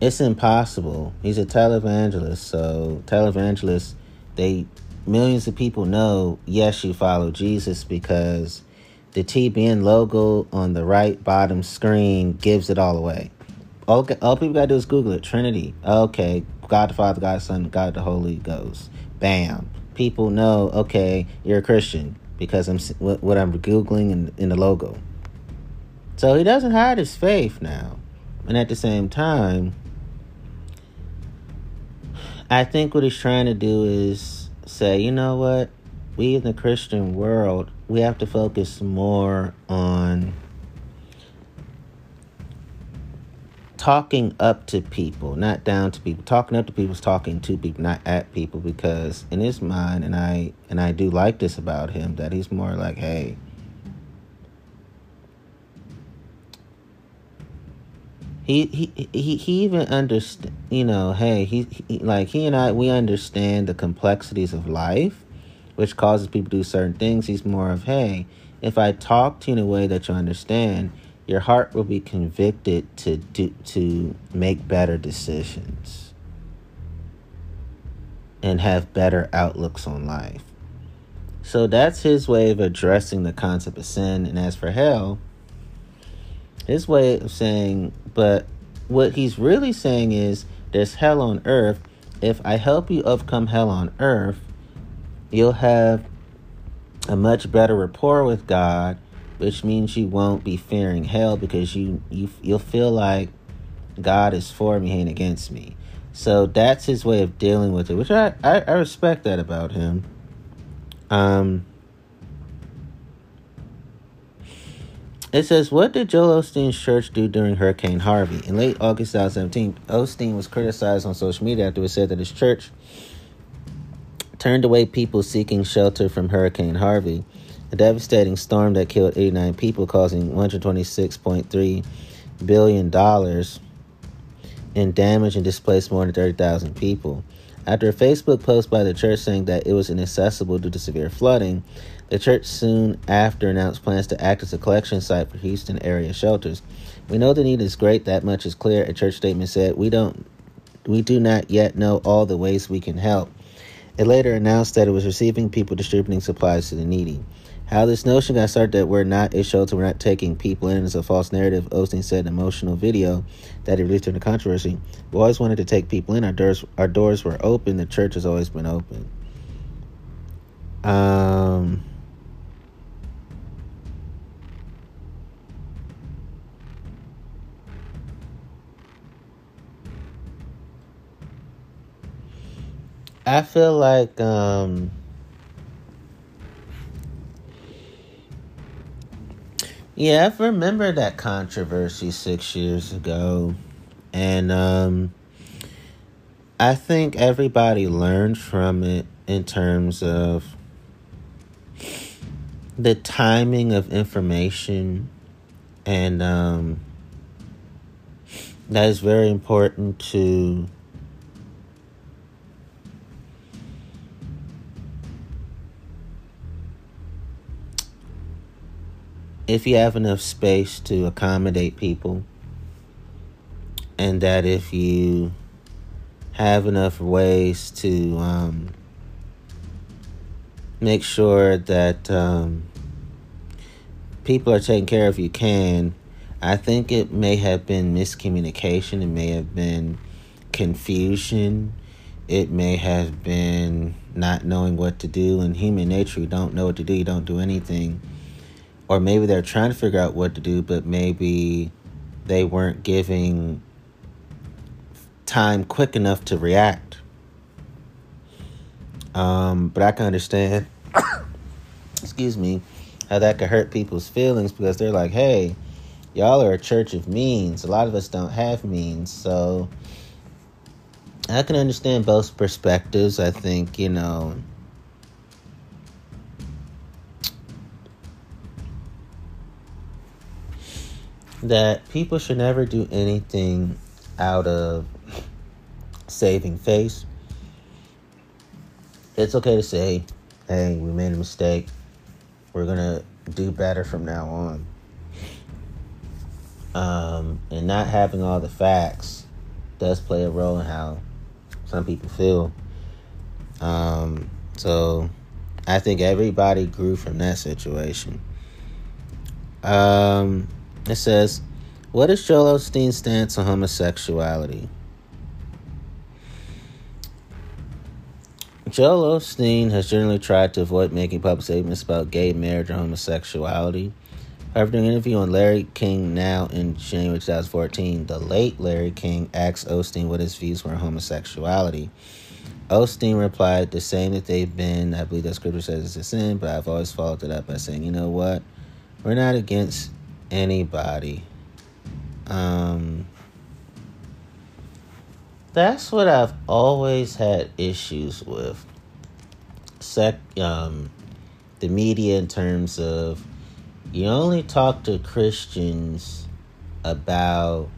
It's impossible. He's a televangelist, so televangelists, they millions of people know, yes, you follow Jesus because the TBN logo on the right bottom screen gives it all away. All, all people gotta do is Google it. Trinity. Okay. God the Father, God the Son, God the Holy Ghost. Bam. People know, okay, you're a Christian because I'm what I'm googling in, in the logo. So he doesn't hide his faith now, and at the same time, I think what he's trying to do is say, you know what, we in the Christian world, we have to focus more on talking up to people, not down to people. Talking up to people is talking to people, not at people. Because in his mind, and I and I do like this about him, that he's more like, hey. He, he he he even understand you know hey he, he like he and I we understand the complexities of life which causes people to do certain things he's more of hey if I talk to you in a way that you understand your heart will be convicted to do, to make better decisions and have better outlooks on life. So that's his way of addressing the concept of sin. And as for hell, his way of saying, but what he's really saying is there's hell on earth. If I help you overcome hell on earth, you'll have a much better rapport with God which means you won't be fearing hell because you you you'll feel like God is for me and against me. So that's his way of dealing with it, which I, I, I respect that about him. Um, it says, What did Joel Osteen's church do during Hurricane Harvey? In late August 2017, Osteen was criticized on social media after it said that his church turned away people seeking shelter from Hurricane Harvey a devastating storm that killed 89 people, causing $126.3 billion in damage and displaced more than 30,000 people. After a Facebook post by the church saying that it was inaccessible due to severe flooding, the church soon after announced plans to act as a collection site for Houston area shelters. We know the need is great, that much is clear, a church statement said. We don't we do not yet know all the ways we can help. It later announced that it was receiving people distributing supplies to the needy. How this notion got started that we're not a shelter, we're not taking people in is a false narrative. Osteen said in an emotional video that he released during the controversy. We always wanted to take people in. Our doors, our doors were open. The church has always been open. Um. I feel like um Yeah, I remember that controversy six years ago. And um, I think everybody learned from it in terms of the timing of information and um, that is very important to if you have enough space to accommodate people and that if you have enough ways to um, make sure that um, people are taken care of you can i think it may have been miscommunication it may have been confusion it may have been not knowing what to do in human nature you don't know what to do you don't do anything or maybe they're trying to figure out what to do, but maybe they weren't giving time quick enough to react. Um, but I can understand, excuse me, how that could hurt people's feelings because they're like, hey, y'all are a church of means. A lot of us don't have means. So I can understand both perspectives. I think, you know, that people should never do anything out of saving face. It's okay to say, hey, we made a mistake. We're going to do better from now on. Um, and not having all the facts does play a role in how some people feel. Um, so I think everybody grew from that situation. Um, it says, What is Joel Osteen's stance on homosexuality? Joel Osteen has generally tried to avoid making public statements about gay marriage or homosexuality. However, during an interview on Larry King Now in January 2014, the late Larry King asked Osteen what his views were on homosexuality. Osteen replied the same that they've been. I believe that scripture says it's a sin, but I've always followed it up by saying, you know what? We're not against anybody. Um, that's what I've always had issues with. Sec, um, the media in terms of you only talk to Christians about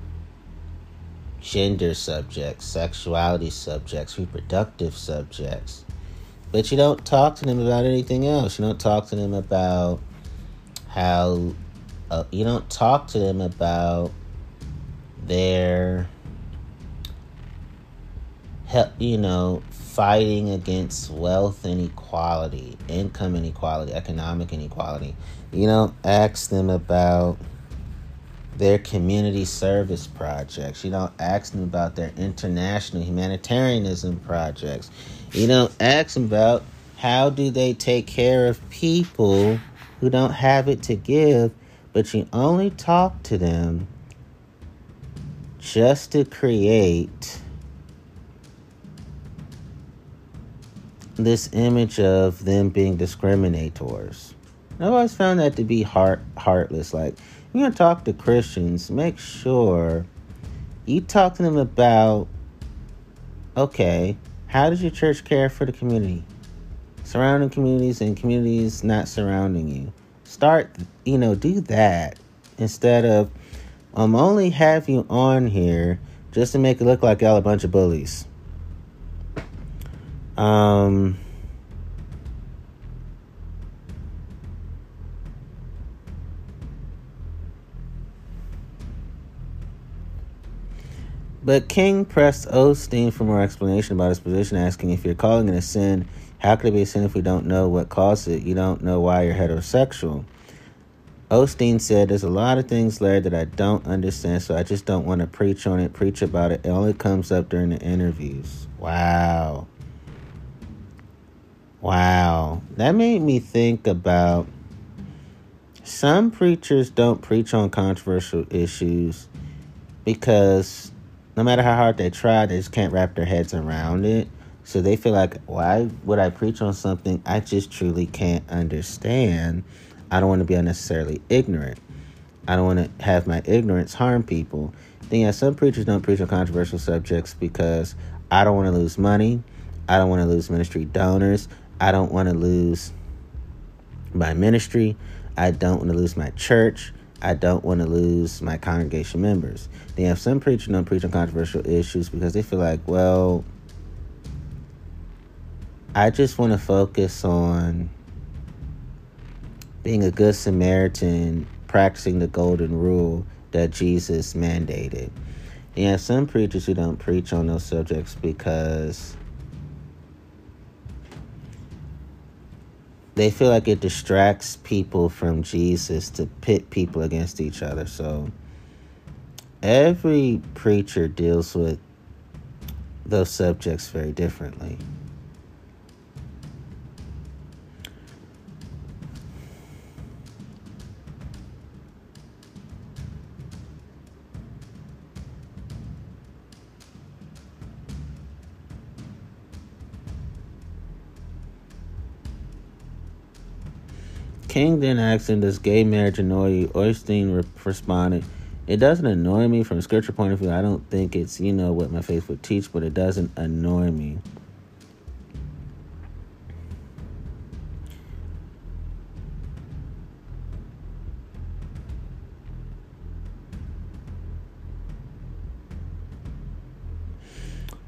gender subjects, sexuality subjects, reproductive subjects, but you don't talk to them about anything else. You don't talk to them about how uh, you don't talk to them about their help you know fighting against wealth inequality income inequality economic inequality. You don't ask them about their community service projects. You don't ask them about their international humanitarianism projects. You don't ask them about how do they take care of people who don't have it to give but you only talk to them just to create this image of them being discriminators. I've always found that to be heart heartless. Like, you're gonna talk to Christians, make sure you talk to them about okay, how does your church care for the community? Surrounding communities and communities not surrounding you. Start, you know, do that instead of I'm um, only have you on here just to make it look like y'all a bunch of bullies. Um But King pressed Osteen for more explanation about his position, asking if you're calling it a sin, how could it be sin if we don't know what caused it? You don't know why you're heterosexual. Osteen said, There's a lot of things, Larry, that I don't understand, so I just don't want to preach on it, preach about it. It only comes up during the interviews. Wow. Wow. That made me think about some preachers don't preach on controversial issues because no matter how hard they try, they just can't wrap their heads around it. So they feel like, why would I preach on something I just truly can't understand? I don't want to be unnecessarily ignorant. I don't want to have my ignorance harm people. Then, yeah, some preachers don't preach on controversial subjects because I don't want to lose money. I don't want to lose ministry donors. I don't want to lose my ministry. I don't want to lose my church. I don't want to lose my congregation members. They have some preachers don't preach on controversial issues because they feel like, well, I just want to focus on being a good Samaritan, practicing the golden rule that Jesus mandated. You have some preachers who don't preach on those subjects because they feel like it distracts people from Jesus to pit people against each other. So every preacher deals with those subjects very differently. King then asked him, Does gay marriage annoy you? Osteen re- responded, It doesn't annoy me from a scripture point of view. I don't think it's, you know, what my faith would teach, but it doesn't annoy me.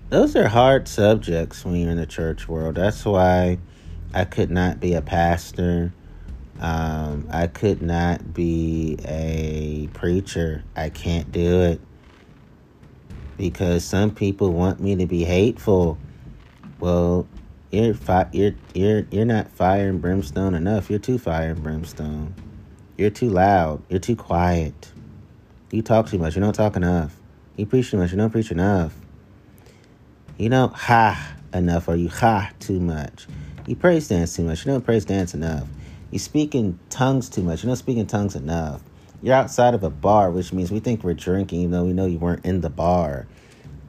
Those are hard subjects when you're in the church world. That's why I could not be a pastor um, I could not be a preacher. I can't do it because some people want me to be hateful. Well, you're fi- you're you're you're not fire and brimstone enough. You're too fire and brimstone. You're too loud. You're too quiet. You talk too much. You don't talk enough. You preach too much. You don't preach enough. You don't ha enough or you ha too much. You praise dance too much. You don't praise dance enough. You speak tongues too much. You're not speaking tongues enough. You're outside of a bar, which means we think we're drinking, even though we know you weren't in the bar.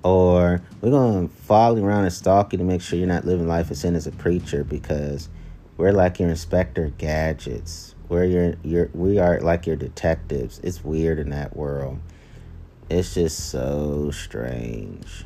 Or we're going to follow you around and stalk you to make sure you're not living life as sin as a preacher because we're like your inspector gadgets. We're your, your, we are like your detectives. It's weird in that world. It's just so strange.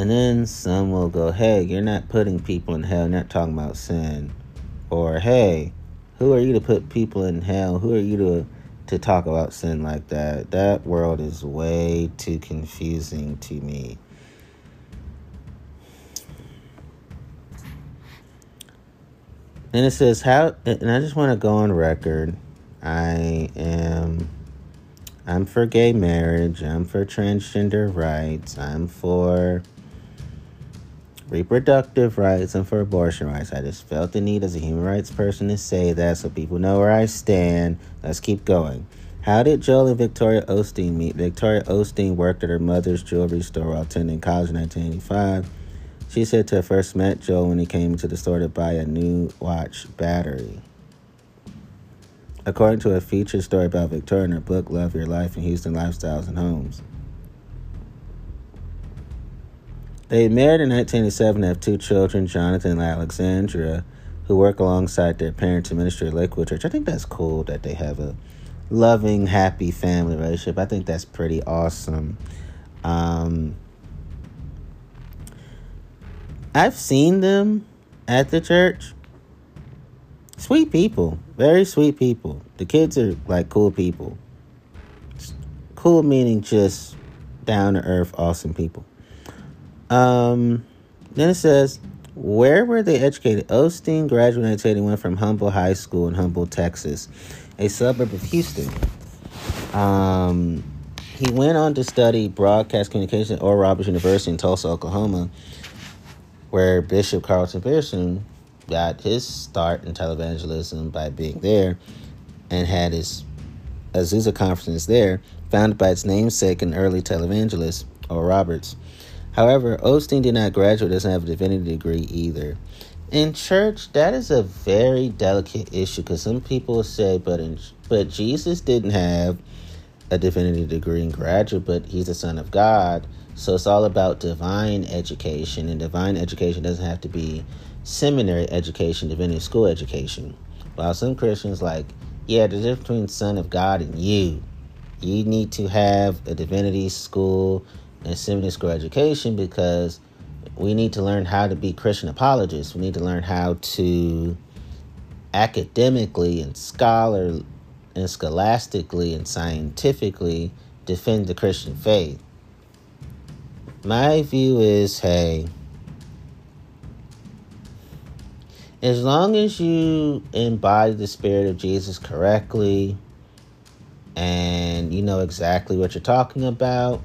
And then some will go, hey, you're not putting people in hell, you're not talking about sin. Or, hey, who are you to put people in hell? Who are you to to talk about sin like that? That world is way too confusing to me. And it says how and I just want to go on record. I am I'm for gay marriage, I'm for transgender rights, I'm for reproductive rights and for abortion rights. I just felt the need as a human rights person to say that so people know where I stand. Let's keep going. How did Joel and Victoria Osteen meet? Victoria Osteen worked at her mother's jewelry store while attending college in 1985. She said to first met Joel when he came to the store to buy a new watch battery. According to a featured story about Victoria in her book, Love Your Life in Houston Lifestyles and Homes. They married in 1987 and have two children, Jonathan and Alexandra, who work alongside their parents in ministry at Lakewood Church. I think that's cool that they have a loving, happy family relationship. I think that's pretty awesome. Um, I've seen them at the church. Sweet people, very sweet people. The kids are like cool people. Cool meaning just down to earth, awesome people. Um, then it says, where were they educated? Osteen graduated in went from Humble High School in Humble, Texas, a suburb of Houston. Um, he went on to study broadcast communication at Oral Roberts University in Tulsa, Oklahoma, where Bishop Carlton Pearson got his start in televangelism by being there and had his Azusa conference there, founded by its namesake and early televangelist, Oral Roberts. However, Osteen did not graduate, doesn't have a divinity degree either. In church, that is a very delicate issue because some people say, but in, but Jesus didn't have a divinity degree and graduate, but he's the son of God. So it's all about divine education, and divine education doesn't have to be seminary education, divinity school education. While some Christians like, yeah, the difference between son of God and you, you need to have a divinity school and seminary school education because we need to learn how to be Christian apologists. We need to learn how to academically and scholar and scholastically and scientifically defend the Christian faith. My view is hey, as long as you embody the spirit of Jesus correctly and you know exactly what you're talking about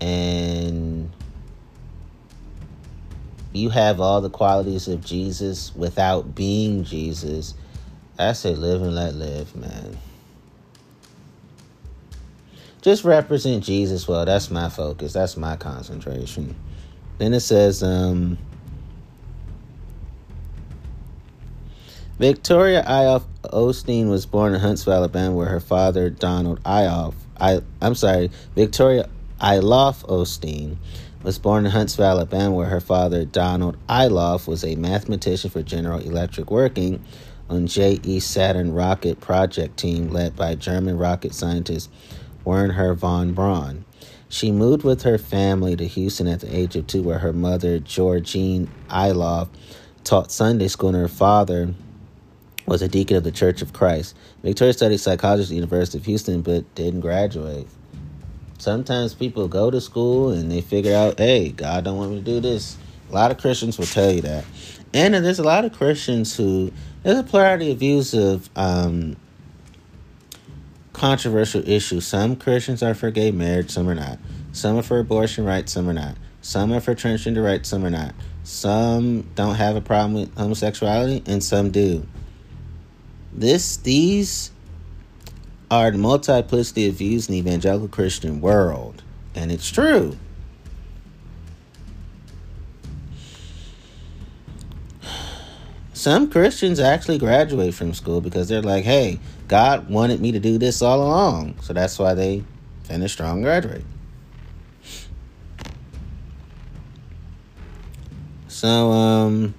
and you have all the qualities of Jesus without being Jesus, I say live and let live, man. Just represent Jesus well. That's my focus. That's my concentration. Then it says, um, Victoria Eyoff Osteen was born in Huntsville, Alabama, where her father, Donald Eyoff, I, I'm sorry, Victoria Iloff Osteen was born in Huntsville, Alabama, where her father, Donald Iloff, was a mathematician for General Electric working on J.E. Saturn rocket project team led by German rocket scientist Wernher von Braun. She moved with her family to Houston at the age of two, where her mother, Georgine Iloff, taught Sunday school, and her father was a deacon of the Church of Christ. Victoria studied psychology at the University of Houston, but didn't graduate sometimes people go to school and they figure out, hey, God don't want me to do this. A lot of Christians will tell you that. And there's a lot of Christians who, there's a plurality of views of um, controversial issues. Some Christians are for gay marriage, some are not. Some are for abortion rights, some are not. Some are for transgender rights, some are not. Some don't have a problem with homosexuality, and some do. This, these are the multiplicity of views in the evangelical Christian world. And it's true. Some Christians actually graduate from school because they're like, hey, God wanted me to do this all along. So that's why they finish strong graduate. So, um,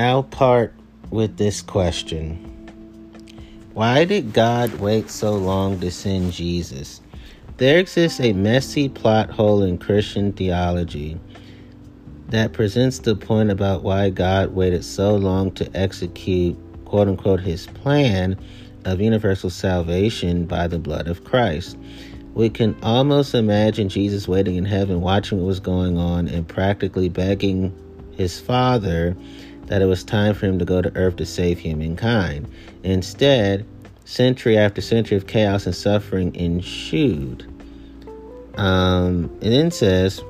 I'll part with this question Why did God wait so long to send Jesus? There exists a messy plot hole in Christian theology that presents the point about why God waited so long to execute, quote unquote, his plan of universal salvation by the blood of Christ. We can almost imagine Jesus waiting in heaven, watching what was going on, and practically begging his Father that it was time for him to go to earth to save humankind. Instead, century after century of chaos and suffering ensued. Um, it then says,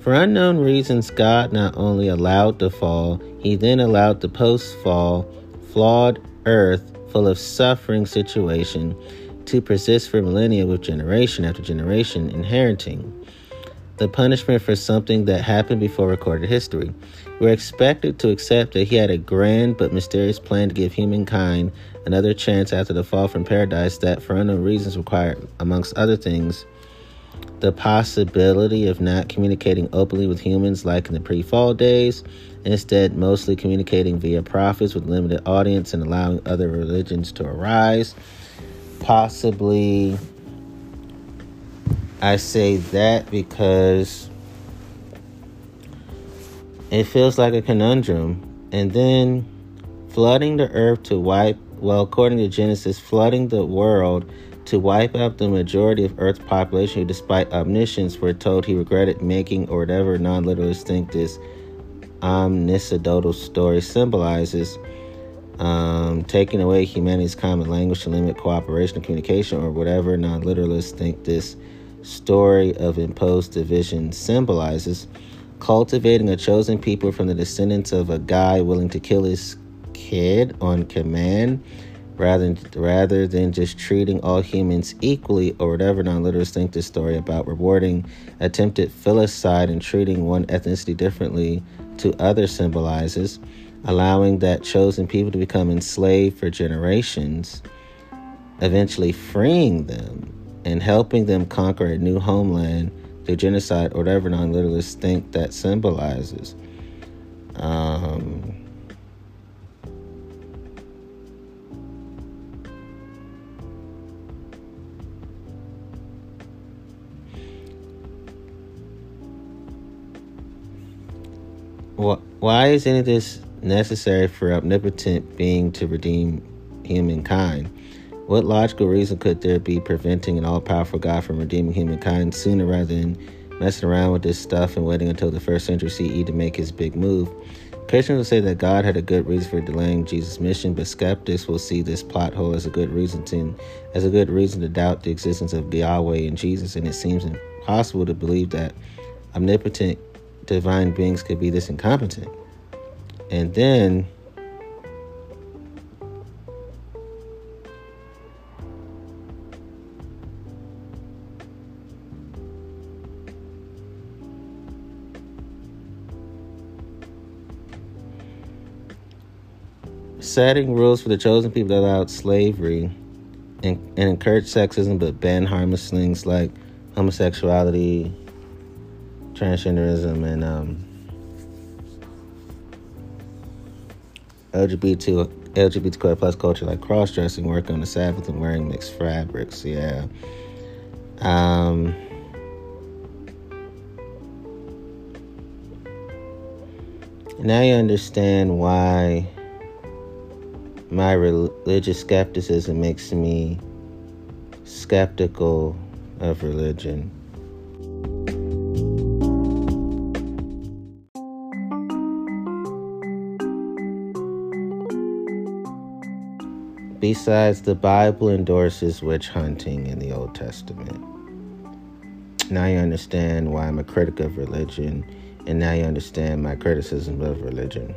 For unknown reasons, God not only allowed the fall, he then allowed the post fall, flawed earth full of suffering situation to persist for millennia with generation after generation inheriting the punishment for something that happened before recorded history. We're expected to accept that he had a grand but mysterious plan to give humankind another chance after the fall from paradise that, for unknown reasons, required, amongst other things, the possibility of not communicating openly with humans like in the pre fall days, instead, mostly communicating via prophets with limited audience and allowing other religions to arise. Possibly I say that because it feels like a conundrum. And then flooding the earth to wipe, well, according to Genesis, flooding the world to wipe out the majority of Earth's population, who, despite omniscience, were told he regretted making or whatever non literalists think this omnicidal story symbolizes. Um, taking away humanity's common language to limit cooperation and communication, or whatever non literalists think this story of imposed division symbolizes cultivating a chosen people from the descendants of a guy willing to kill his kid on command rather than, rather than just treating all humans equally or whatever. Non-literalists think this story about rewarding attempted filicide and treating one ethnicity differently to other symbolizes allowing that chosen people to become enslaved for generations eventually freeing them and helping them conquer a new homeland through genocide or whatever non-literalists think that symbolizes um, why is any of this necessary for omnipotent being to redeem humankind? What logical reason could there be preventing an all powerful God from redeeming humankind sooner rather than messing around with this stuff and waiting until the first century CE to make his big move? Christians will say that God had a good reason for delaying Jesus' mission, but skeptics will see this plot hole as a good reason to as a good reason to doubt the existence of Yahweh and Jesus, and it seems impossible to believe that omnipotent divine beings could be this incompetent. And then setting rules for the chosen people that allowed slavery and, and encourage sexism but ban harmless things like homosexuality, transgenderism and um, LGBT LGBTQ plus culture like cross dressing, working on the Sabbath, and wearing mixed fabrics. Yeah. Um, now you understand why my religious skepticism makes me skeptical of religion. Besides, the Bible endorses witch hunting in the Old Testament. Now you understand why I'm a critic of religion, and now you understand my criticism of religion.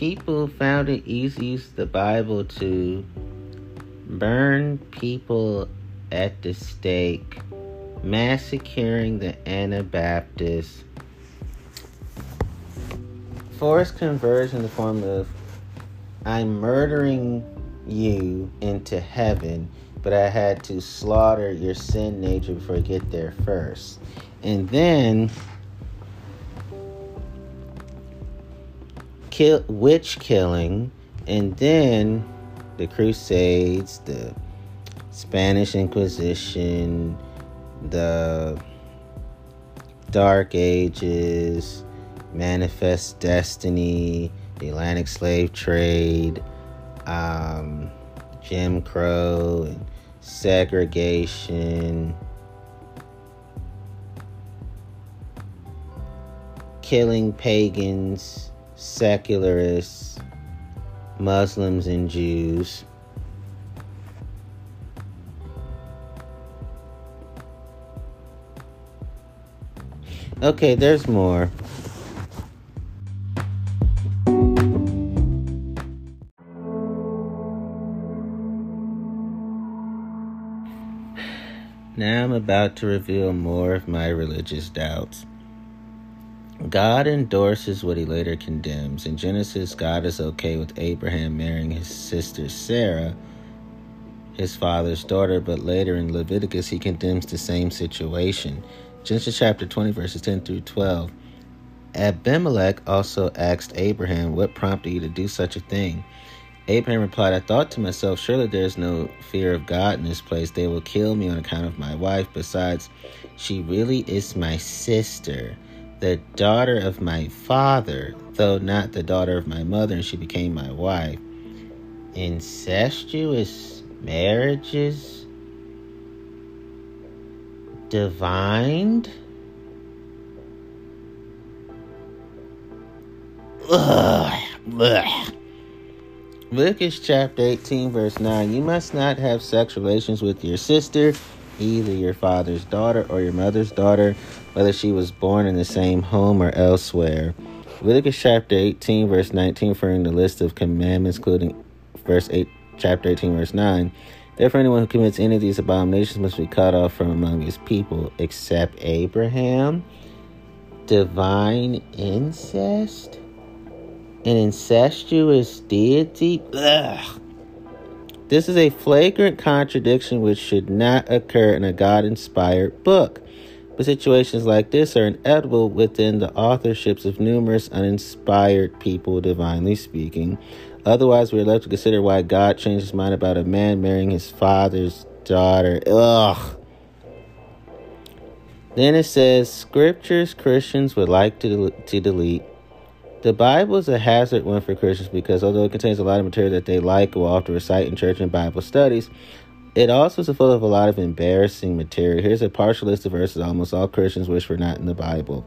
People found it use the Bible to burn people at the stake massacring the Anabaptists, forced conversion in the form of I'm murdering you into heaven, but I had to slaughter your sin nature before I get there first. And then kill witch killing, and then the Crusades, the Spanish Inquisition, the Dark Ages, Manifest Destiny, the Atlantic Slave Trade, um, Jim Crow, and segregation, killing pagans, secularists, Muslims, and Jews. Okay, there's more. Now I'm about to reveal more of my religious doubts. God endorses what he later condemns. In Genesis, God is okay with Abraham marrying his sister Sarah, his father's daughter, but later in Leviticus, he condemns the same situation. Genesis chapter 20, verses 10 through 12. Abimelech also asked Abraham, What prompted you to do such a thing? Abraham replied, I thought to myself, Surely there is no fear of God in this place. They will kill me on account of my wife. Besides, she really is my sister, the daughter of my father, though not the daughter of my mother, and she became my wife. Incestuous marriages divined. Ugh. Ugh. Leviticus chapter 18, verse 9 You must not have sexual relations with your sister, either your father's daughter or your mother's daughter, whether she was born in the same home or elsewhere. Leviticus chapter 18, verse 19, referring the list of commandments, including verse 8, chapter 18, verse 9. Therefore, anyone who commits any of these abominations must be cut off from among his people, except Abraham. Divine incest? An incestuous deity? Ugh. This is a flagrant contradiction which should not occur in a God inspired book. But situations like this are inevitable within the authorships of numerous uninspired people, divinely speaking. Otherwise, we are left to consider why God changed his mind about a man marrying his father's daughter. Ugh. Then it says, scriptures Christians would like to, to delete the Bible is a hazard one for Christians because although it contains a lot of material that they like or often recite in church and Bible studies, it also is full of a lot of embarrassing material. Here's a partial list of verses almost all Christians wish were not in the Bible.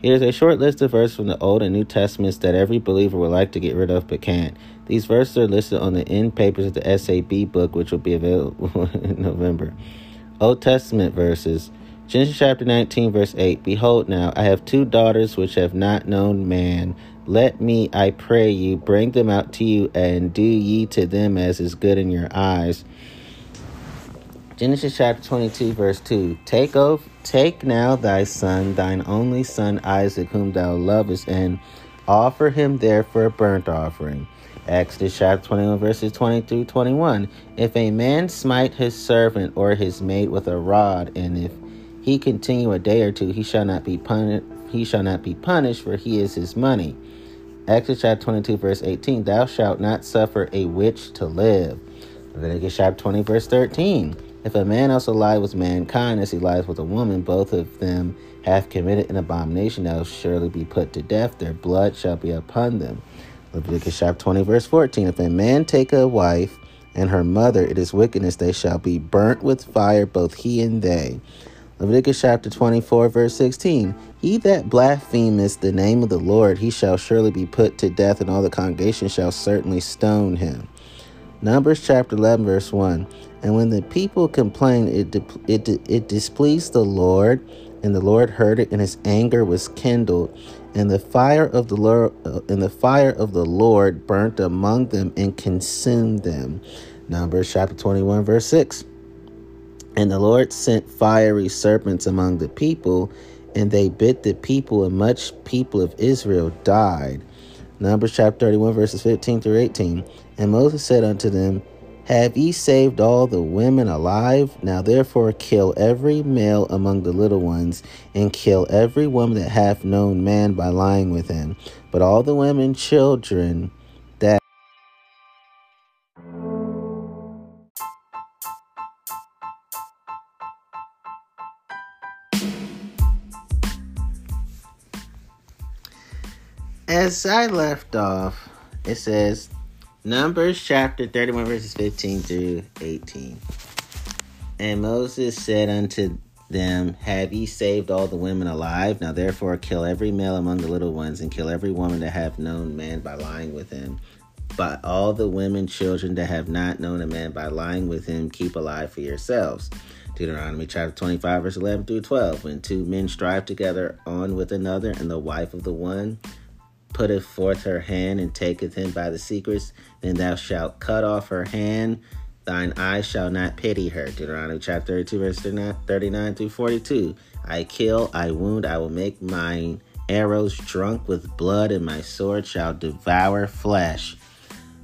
Here's a short list of verses from the Old and New Testaments that every believer would like to get rid of but can't. These verses are listed on the end papers of the SAB book, which will be available in November. Old Testament verses Genesis chapter 19, verse 8 Behold, now I have two daughters which have not known man. Let me, I pray you, bring them out to you, and do ye to them as is good in your eyes. Genesis chapter 22, verse 2 Take off, take now thy son, thine only son Isaac, whom thou lovest, and offer him there for a burnt offering. Exodus chapter 21, verses 20 through 21. If a man smite his servant or his maid with a rod, and if he continue a day or two, he shall not be punished. He shall not be punished, for he is his money. Exodus chapter 22, verse 18. Thou shalt not suffer a witch to live. Leviticus chapter 20, verse 13. If a man also lie with mankind as he lies with a woman, both of them have committed an abomination, they'll surely be put to death. Their blood shall be upon them. Leviticus chapter 20, verse 14. If a man take a wife and her mother, it is wickedness, they shall be burnt with fire, both he and they. Leviticus chapter 24, verse 16. He that blasphemeth the name of the Lord, he shall surely be put to death, and all the congregation shall certainly stone him. Numbers chapter 11, verse 1. And when the people complained, it, it, it displeased the Lord, and the Lord heard it, and his anger was kindled. And the fire of the Lord, uh, and the fire of the Lord burnt among them and consumed them. Numbers chapter 21, verse 6. And the Lord sent fiery serpents among the people, and they bit the people, and much people of Israel died. Numbers chapter 31, verses 15 through 18. And Moses said unto them, Have ye saved all the women alive? Now therefore kill every male among the little ones, and kill every woman that hath known man by lying with him. But all the women, children, that as I left off, it says Numbers chapter 31, verses 15 through 18. And Moses said unto them, Have ye saved all the women alive? Now therefore kill every male among the little ones, and kill every woman that have known man by lying with him. But all the women, children that have not known a man by lying with him, keep alive for yourselves. Deuteronomy chapter 25, verse 11 through 12. When two men strive together on with another, and the wife of the one putteth forth her hand and taketh him by the secrets, then thou shalt cut off her hand. Thine eye shall not pity her. Deuteronomy chapter 32, verse 39 through 42. I kill, I wound, I will make mine arrows drunk with blood, and my sword shall devour flesh.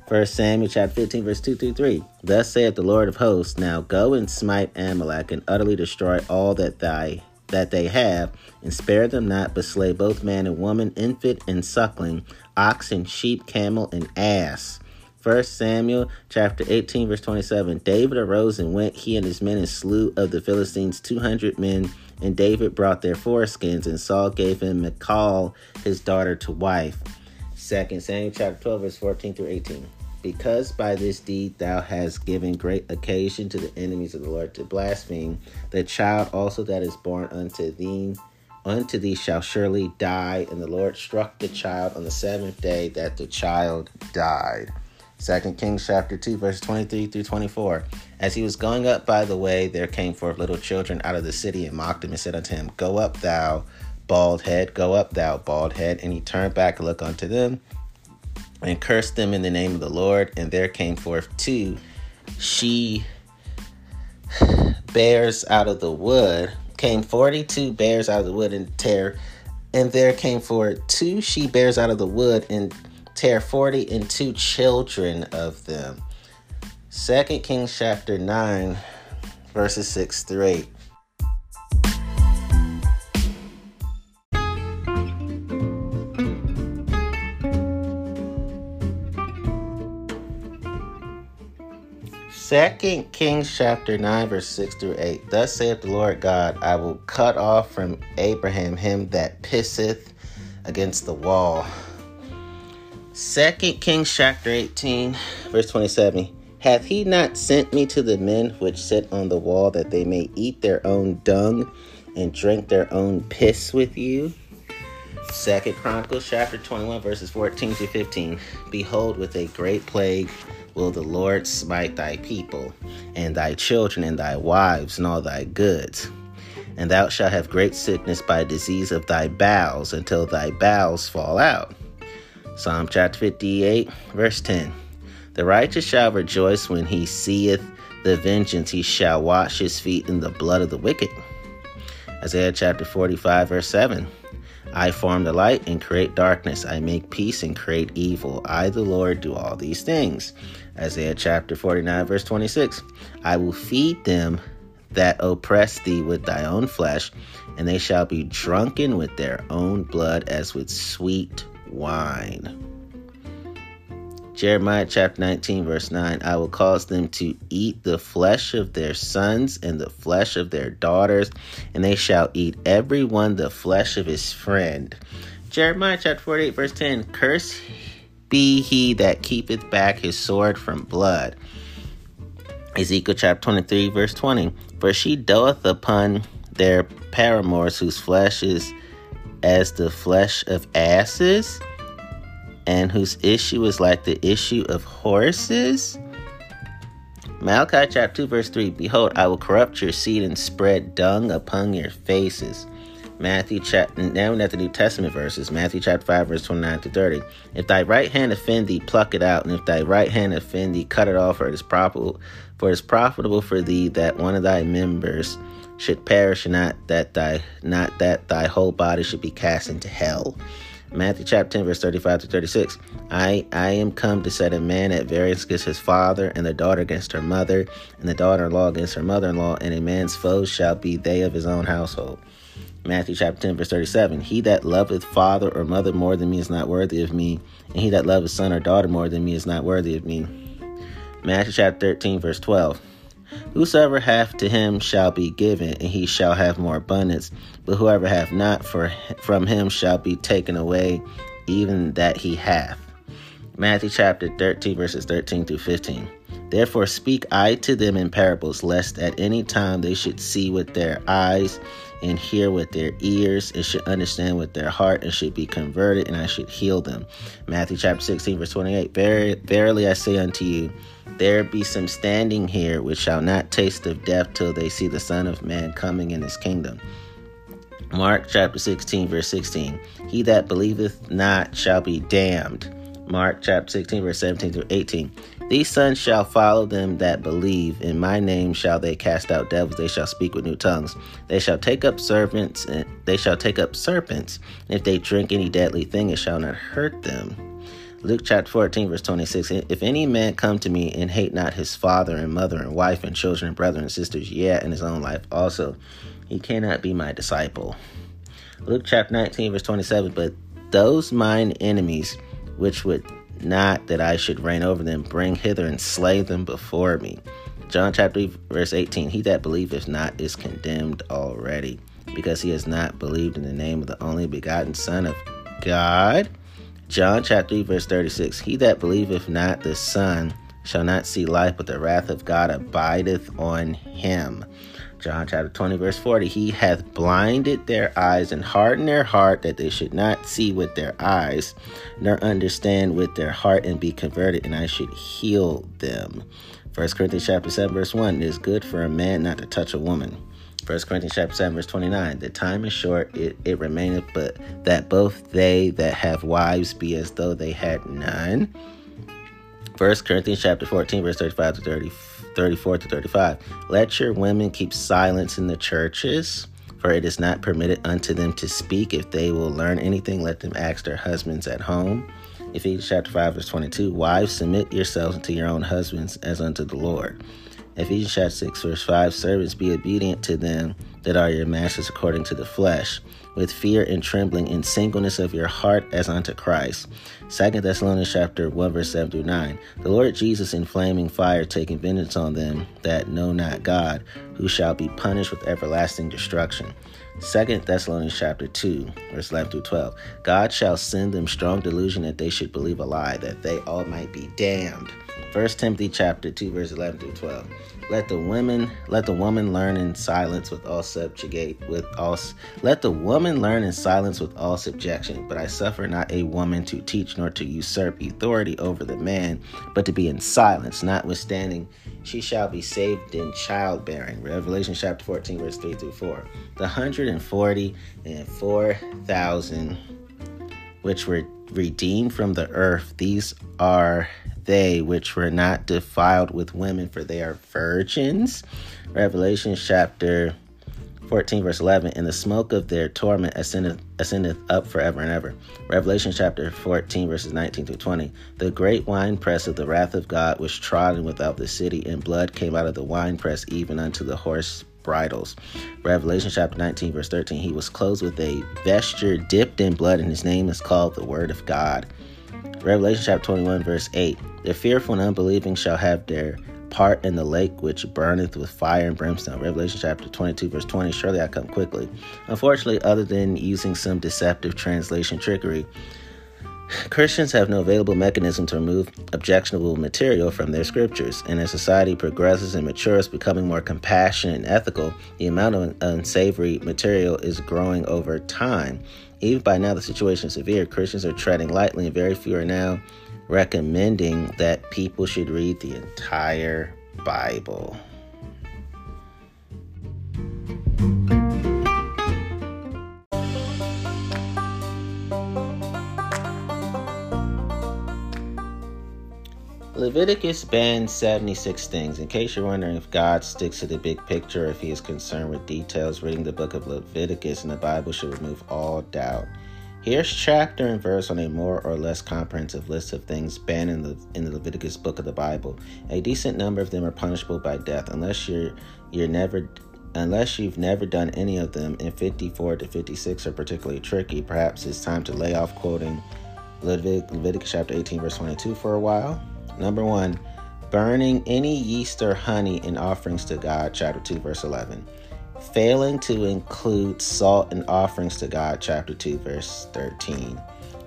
1 Samuel chapter 15, verse 2 through 3. Thus saith the Lord of hosts, Now go and smite Amalek, and utterly destroy all that thy that they have, and spare them not, but slay both man and woman, infant and suckling, ox and sheep, camel and ass. First Samuel chapter 18, verse 27. David arose and went, he and his men, and slew of the Philistines 200 men. And David brought their foreskins, and Saul gave him Michal, his daughter, to wife. Second Samuel chapter 12, verse 14 through 18. Because by this deed thou hast given great occasion to the enemies of the Lord to blaspheme, the child also that is born unto thee unto thee shall surely die. And the Lord struck the child on the seventh day that the child died. Second Kings chapter 2, verse 23 through 24. As he was going up by the way, there came forth little children out of the city and mocked him and said unto him, Go up, thou bald head, go up, thou bald head. And he turned back and looked unto them and cursed them in the name of the Lord. And there came forth two she bears out of the wood, came 42 bears out of the wood and tear. And there came forth two she bears out of the wood and tear 40 and two children of them. Second Kings chapter 9, verses 6 through 8. Second Kings chapter 9, verse 6 through 8. Thus saith the Lord God, I will cut off from Abraham him that pisseth against the wall. Second Kings chapter 18, verse 27. Hath he not sent me to the men which sit on the wall that they may eat their own dung and drink their own piss with you? Second Chronicles chapter 21, verses 14 to 15. Behold, with a great plague will the Lord smite thy people, and thy children, and thy wives, and all thy goods. And thou shalt have great sickness by disease of thy bowels, until thy bowels fall out. Psalm chapter 58, verse 10. The righteous shall rejoice when he seeth the vengeance, he shall wash his feet in the blood of the wicked. Isaiah chapter 45, verse 7. I form the light and create darkness. I make peace and create evil. I, the Lord, do all these things. Isaiah chapter 49, verse 26. I will feed them that oppress thee with thy own flesh, and they shall be drunken with their own blood as with sweet wine. Jeremiah chapter 19, verse 9 I will cause them to eat the flesh of their sons and the flesh of their daughters, and they shall eat every one the flesh of his friend. Jeremiah chapter 48, verse 10 Curse be he that keepeth back his sword from blood. Ezekiel chapter 23, verse 20 For she doeth upon their paramours whose flesh is as the flesh of asses and whose issue is like the issue of horses? Malachi chapter 2, verse 3 Behold, I will corrupt your seed and spread dung upon your faces. Matthew chapter now at the New Testament verses, Matthew chapter 5, verse 29 to 30. If thy right hand offend thee, pluck it out, and if thy right hand offend thee, cut it off, for it is profitable for it is profitable for thee that one of thy members should perish, and not that thy not that thy whole body should be cast into hell. Matthew chapter 10, verse 35 to 36. I, I am come to set a man at variance against his father, and the daughter against her mother, and the daughter in law against her mother in law, and a man's foes shall be they of his own household. Matthew chapter 10, verse 37. He that loveth father or mother more than me is not worthy of me, and he that loveth son or daughter more than me is not worthy of me. Matthew chapter 13, verse 12. Whosoever hath to him shall be given, and he shall have more abundance. But whoever hath not, for from him shall be taken away even that he hath. Matthew chapter 13, verses 13 through 15. Therefore speak I to them in parables, lest at any time they should see with their eyes and hear with their ears and should understand with their heart and should be converted, and I should heal them. Matthew chapter 16, verse 28. Ver- Verily I say unto you, there be some standing here which shall not taste of death till they see the Son of Man coming in his kingdom. Mark chapter 16, verse 16. He that believeth not shall be damned. Mark chapter 16, verse 17 through 18. These sons shall follow them that believe. In my name shall they cast out devils. They shall speak with new tongues. They shall take up serpents. And they shall take up serpents. And if they drink any deadly thing, it shall not hurt them. Luke chapter 14, verse 26. If any man come to me and hate not his father and mother and wife and children and brethren and sisters, yet in his own life also, he cannot be my disciple. Luke chapter 19, verse 27. But those mine enemies, which would not that I should reign over them, bring hither and slay them before me. John chapter 3, verse 18. He that believeth not is condemned already, because he has not believed in the name of the only begotten Son of God. John chapter 3, verse 36 He that believeth not the Son shall not see life, but the wrath of God abideth on him. John chapter 20, verse 40, he hath blinded their eyes and hardened their heart that they should not see with their eyes, nor understand with their heart and be converted, and I should heal them. 1 Corinthians chapter 7, verse 1, it is good for a man not to touch a woman. 1 Corinthians chapter 7, verse 29, the time is short, it, it remaineth, but that both they that have wives be as though they had none. 1 Corinthians chapter 14, verse 35 to 30. 34 to 35. Let your women keep silence in the churches, for it is not permitted unto them to speak. If they will learn anything, let them ask their husbands at home. Ephesians chapter 5, verse 22. Wives, submit yourselves unto your own husbands as unto the Lord. Ephesians chapter 6, verse 5. Servants, be obedient to them that are your masters according to the flesh with fear and trembling in singleness of your heart as unto Christ. 2 Thessalonians chapter 1 verse 7 through 9. The Lord Jesus in flaming fire taking vengeance on them that know not God, who shall be punished with everlasting destruction. 2 Thessalonians chapter 2 verse 11 through 12. God shall send them strong delusion that they should believe a lie, that they all might be damned. 1 Timothy chapter 2 verse 11 through 12. Let the women let the woman learn in silence with all subjugate with all let the woman learn in silence with all subjection. But I suffer not a woman to teach nor to usurp authority over the man, but to be in silence, notwithstanding she shall be saved in childbearing. Revelation chapter 14, verse 3 through 4. The hundred and forty and four thousand which were redeemed from the earth, these are they which were not defiled with women, for they are virgins. Revelation chapter 14, verse 11, and the smoke of their torment ascendeth, ascendeth up forever and ever. Revelation chapter 14, verses 19 through 20. The great winepress of the wrath of God was trodden without the city, and blood came out of the winepress even unto the horse bridles. Revelation chapter 19, verse 13. He was clothed with a vesture dipped in blood, and his name is called the Word of God. Revelation chapter 21, verse 8. The fearful and unbelieving shall have their part in the lake which burneth with fire and brimstone. Revelation chapter 22, verse 20. Surely I come quickly. Unfortunately, other than using some deceptive translation trickery, Christians have no available mechanism to remove objectionable material from their scriptures, and as society progresses and matures, becoming more compassionate and ethical, the amount of unsavory material is growing over time. Even by now, the situation is severe. Christians are treading lightly, and very few are now recommending that people should read the entire Bible. Leviticus bans 76 things. In case you're wondering if God sticks to the big picture, if he is concerned with details, reading the book of Leviticus in the Bible should remove all doubt. Here's chapter and verse on a more or less comprehensive list of things banned in the in the Leviticus book of the Bible. A decent number of them are punishable by death unless you're you're never unless you've never done any of them and 54 to 56 are particularly tricky perhaps it's time to lay off quoting Levit- leviticus chapter 18 verse 22 for a while Number one, burning any yeast or honey in offerings to God, chapter 2, verse 11. Failing to include salt in offerings to God, chapter 2, verse 13.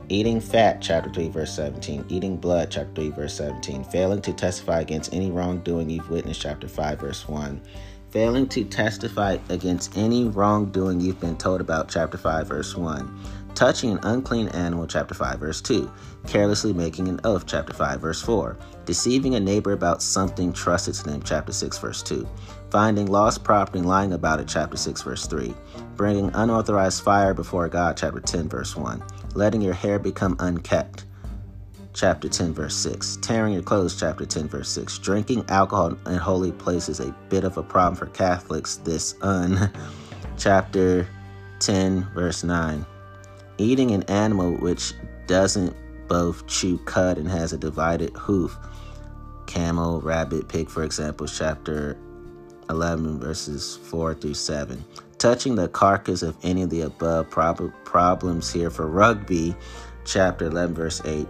Eating fat, chapter 3, verse 17. Eating blood, chapter 3, verse 17. Failing to testify against any wrongdoing you've witnessed, chapter 5, verse 1. Failing to testify against any wrongdoing you've been told about, chapter 5, verse 1 touching an unclean animal, chapter 5, verse 2, carelessly making an oath, chapter 5, verse 4, deceiving a neighbor about something trusted to them, chapter 6, verse 2, finding lost property and lying about it, chapter 6, verse 3, bringing unauthorized fire before God, chapter 10, verse 1, letting your hair become unkept, chapter 10, verse 6, tearing your clothes, chapter 10, verse 6, drinking alcohol in holy places, a bit of a problem for Catholics, this un, chapter 10, verse 9 Eating an animal which doesn't both chew cud and has a divided hoof. Camel, rabbit, pig, for example, chapter 11, verses 4 through 7. Touching the carcass of any of the above prob- problems here for rugby, chapter 11, verse 8.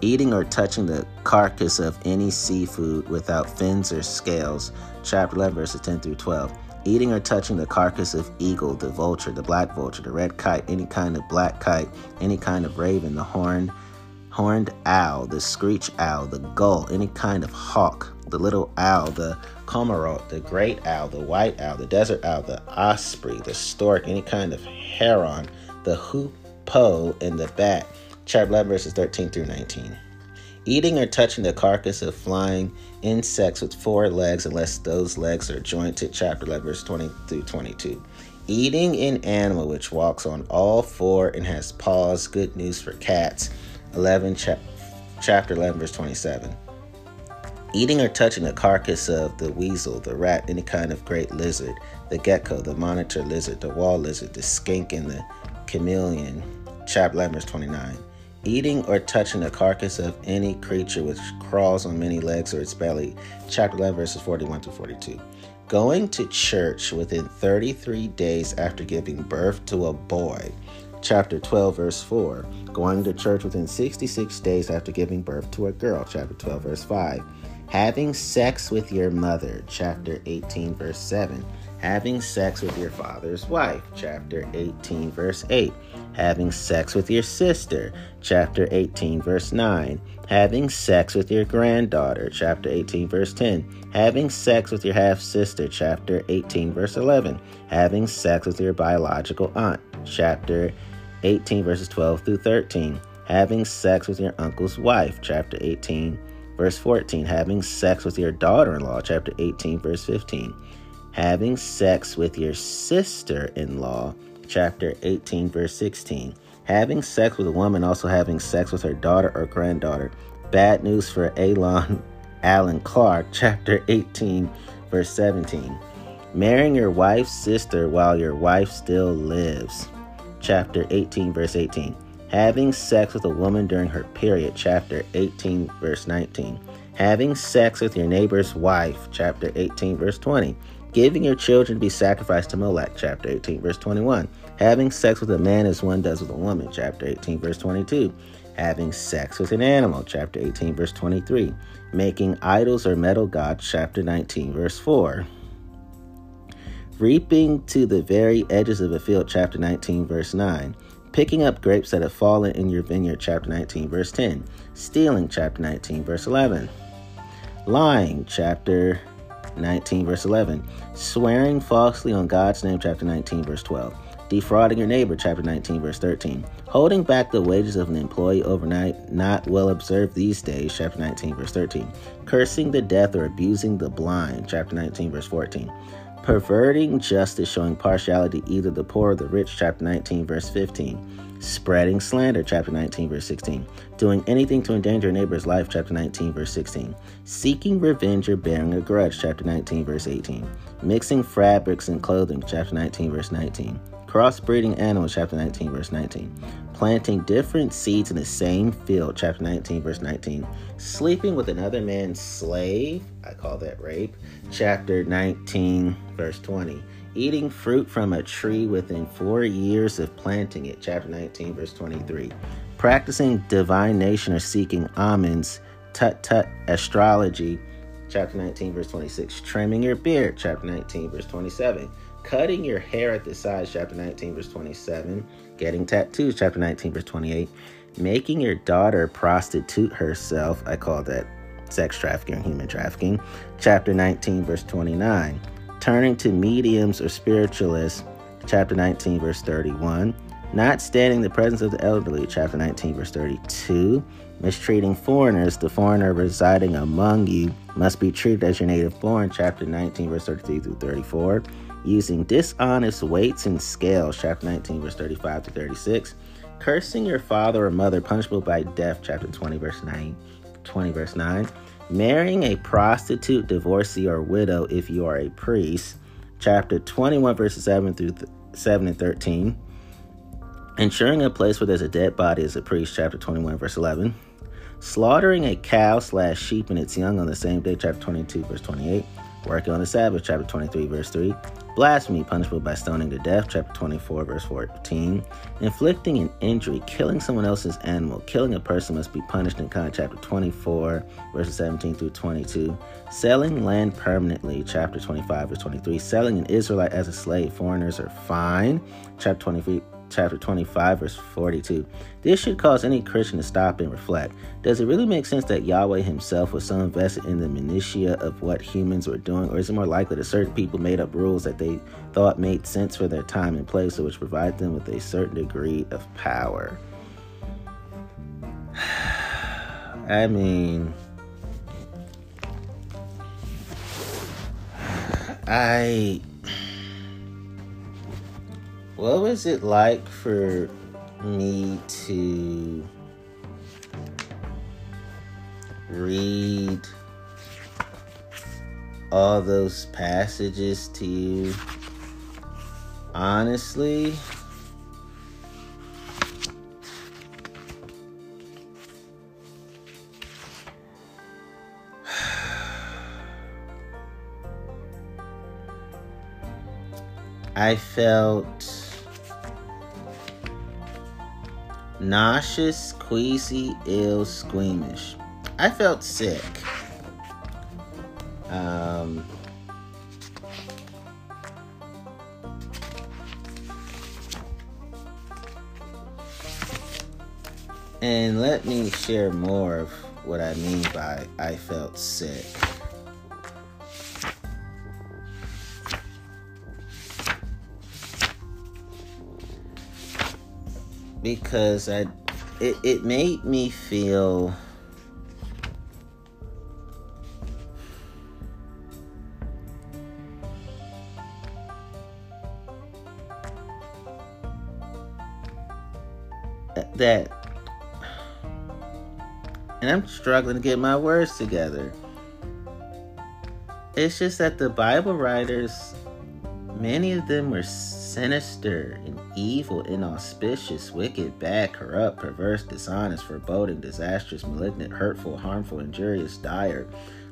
Eating or touching the carcass of any seafood without fins or scales, chapter 11, verses 10 through 12 eating or touching the carcass of eagle, the vulture, the black vulture, the red kite, any kind of black kite, any kind of raven, the horned horned owl, the screech owl, the gull, any kind of hawk, the little owl, the cormorant, the great owl, the white owl, the desert owl, the osprey, the stork, any kind of heron, the hoopoe, and the bat. Chapter 11, verses 13 through 19. Eating or touching the carcass of flying insects with four legs, unless those legs are jointed. Chapter 11, verse 20 through 22. Eating an animal which walks on all four and has paws. Good news for cats. 11, cha- chapter 11, verse 27 Eating or touching the carcass of the weasel, the rat, any kind of great lizard, the gecko, the monitor lizard, the wall lizard, the skink, and the chameleon. Chapter 11, verse 29. Eating or touching the carcass of any creature which crawls on many legs or its belly. Chapter 11, verses 41 to 42. Going to church within 33 days after giving birth to a boy. Chapter 12, verse 4. Going to church within 66 days after giving birth to a girl. Chapter 12, verse 5 Having sex with your mother, chapter 18, verse 7. Having sex with your father's wife, chapter 18, verse 8. Having sex with your sister, chapter 18, verse 9. Having sex with your granddaughter, chapter 18, verse 10. Having sex with your half sister, chapter 18, verse 11. Having sex with your biological aunt, chapter 18, verses 12 through 13. Having sex with your uncle's wife, chapter 18, Verse 14, having sex with your daughter in law, chapter 18, verse 15. Having sex with your sister in law, chapter 18, verse 16. Having sex with a woman, also having sex with her daughter or granddaughter. Bad news for Elon Alan Clark, chapter 18, verse 17. Marrying your wife's sister while your wife still lives, chapter 18, verse 18 having sex with a woman during her period, chapter 18, verse 19, having sex with your neighbor's wife, chapter 18, verse 20, giving your children to be sacrificed to Molech, chapter 18, verse 21, having sex with a man as one does with a woman, chapter 18, verse 22, having sex with an animal, chapter 18, verse 23, making idols or metal gods, chapter 19, verse 4. Reaping to the very edges of a field, chapter 19, verse 9 Picking up grapes that have fallen in your vineyard, chapter 19, verse 10. Stealing, chapter 19, verse 11. Lying, chapter 19, verse 11. Swearing falsely on God's name, chapter 19, verse 12. Defrauding your neighbor, chapter 19, verse 13. Holding back the wages of an employee overnight, not well observed these days, chapter 19, verse 13. Cursing the deaf or abusing the blind, chapter 19, verse 14 perverting justice, showing partiality either the poor or the rich, chapter 19, verse 15. Spreading slander, chapter 19, verse 16. Doing anything to endanger a neighbor's life, chapter 19, verse 16. Seeking revenge or bearing a grudge, chapter 19, verse 18. Mixing fabrics and clothing, chapter 19, verse 19 crossbreeding animals, chapter 19, verse 19. Planting different seeds in the same field, chapter 19, verse 19. Sleeping with another man's slave, I call that rape, chapter 19, verse 20. Eating fruit from a tree within four years of planting it, chapter 19, verse 23. Practicing divination or seeking omens, tut tut astrology, chapter 19, verse 26. Trimming your beard, chapter 19, verse 27 cutting your hair at the sides, chapter 19, verse 27, getting tattoos, chapter 19, verse 28, making your daughter prostitute herself, I call that sex trafficking or human trafficking, chapter 19, verse 29, turning to mediums or spiritualists, chapter 19, verse 31, not standing the presence of the elderly, chapter 19, verse 32, mistreating foreigners, the foreigner residing among you must be treated as your native born, chapter 19, verse 33 through 34 using dishonest weights and scales, chapter 19, verse 35 to 36, cursing your father or mother, punishable by death, chapter 20, verse 9, 20, verse 9, marrying a prostitute, divorcee, or widow if you are a priest, chapter 21, verses 7 through th- 7 and 13, ensuring a place where there's a dead body as a priest, chapter 21, verse 11, slaughtering a cow slash sheep and its young on the same day, chapter 22, verse 28, working on the Sabbath, chapter 23, verse 3, blasphemy, punishable by stoning to death, chapter 24, verse 14, inflicting an injury, killing someone else's animal, killing a person must be punished in kind, chapter 24, verses 17 through 22, selling land permanently, chapter 25, verse 23, selling an Israelite as a slave, foreigners are fine, chapter 23, chapter 25, verse 42. This should cause any Christian to stop and reflect. Does it really make sense that Yahweh himself was so invested in the minutiae of what humans were doing, or is it more likely that certain people made up rules that they thought made sense for their time and place, which provide them with a certain degree of power? I mean, I what was it like for me to read all those passages to you? Honestly, I felt nauseous, queasy, ill, squeamish. I felt sick. Um, and let me share more of what I mean by I felt sick. Because I it, it made me feel that and I'm struggling to get my words together. It's just that the Bible writers many of them were sinister and evil, inauspicious, wicked, bad, corrupt, perverse, dishonest, foreboding, disastrous, malignant, hurtful, harmful, injurious, dire,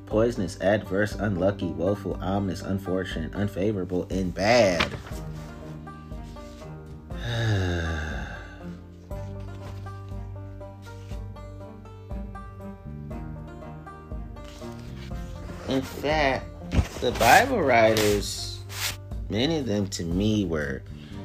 poisonous, adverse, unlucky, woeful, ominous, unfortunate, unfavorable, and bad. In fact, the Bible writers Many of them to me were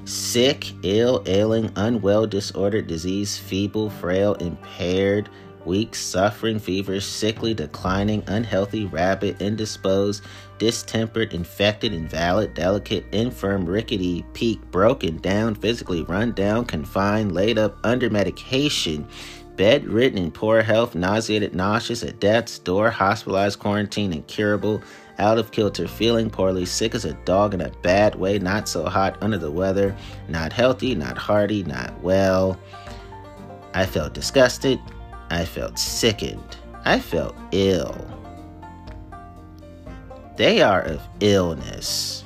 sick, ill, ailing, unwell, disordered, diseased, feeble, frail, impaired, weak, suffering, feverish, sickly, declining, unhealthy, rabid, indisposed, distempered, infected, invalid, delicate, infirm, rickety, peak, broken down, physically run down, confined, laid up, under medication, bedridden in poor health, nauseated, nauseous, at death's door, hospitalized, quarantined, incurable, out of kilter, feeling poorly, sick as a dog in a bad way, not so hot, under the weather, not healthy, not hearty, not well. I felt disgusted. I felt sickened. I felt ill. They are of illness.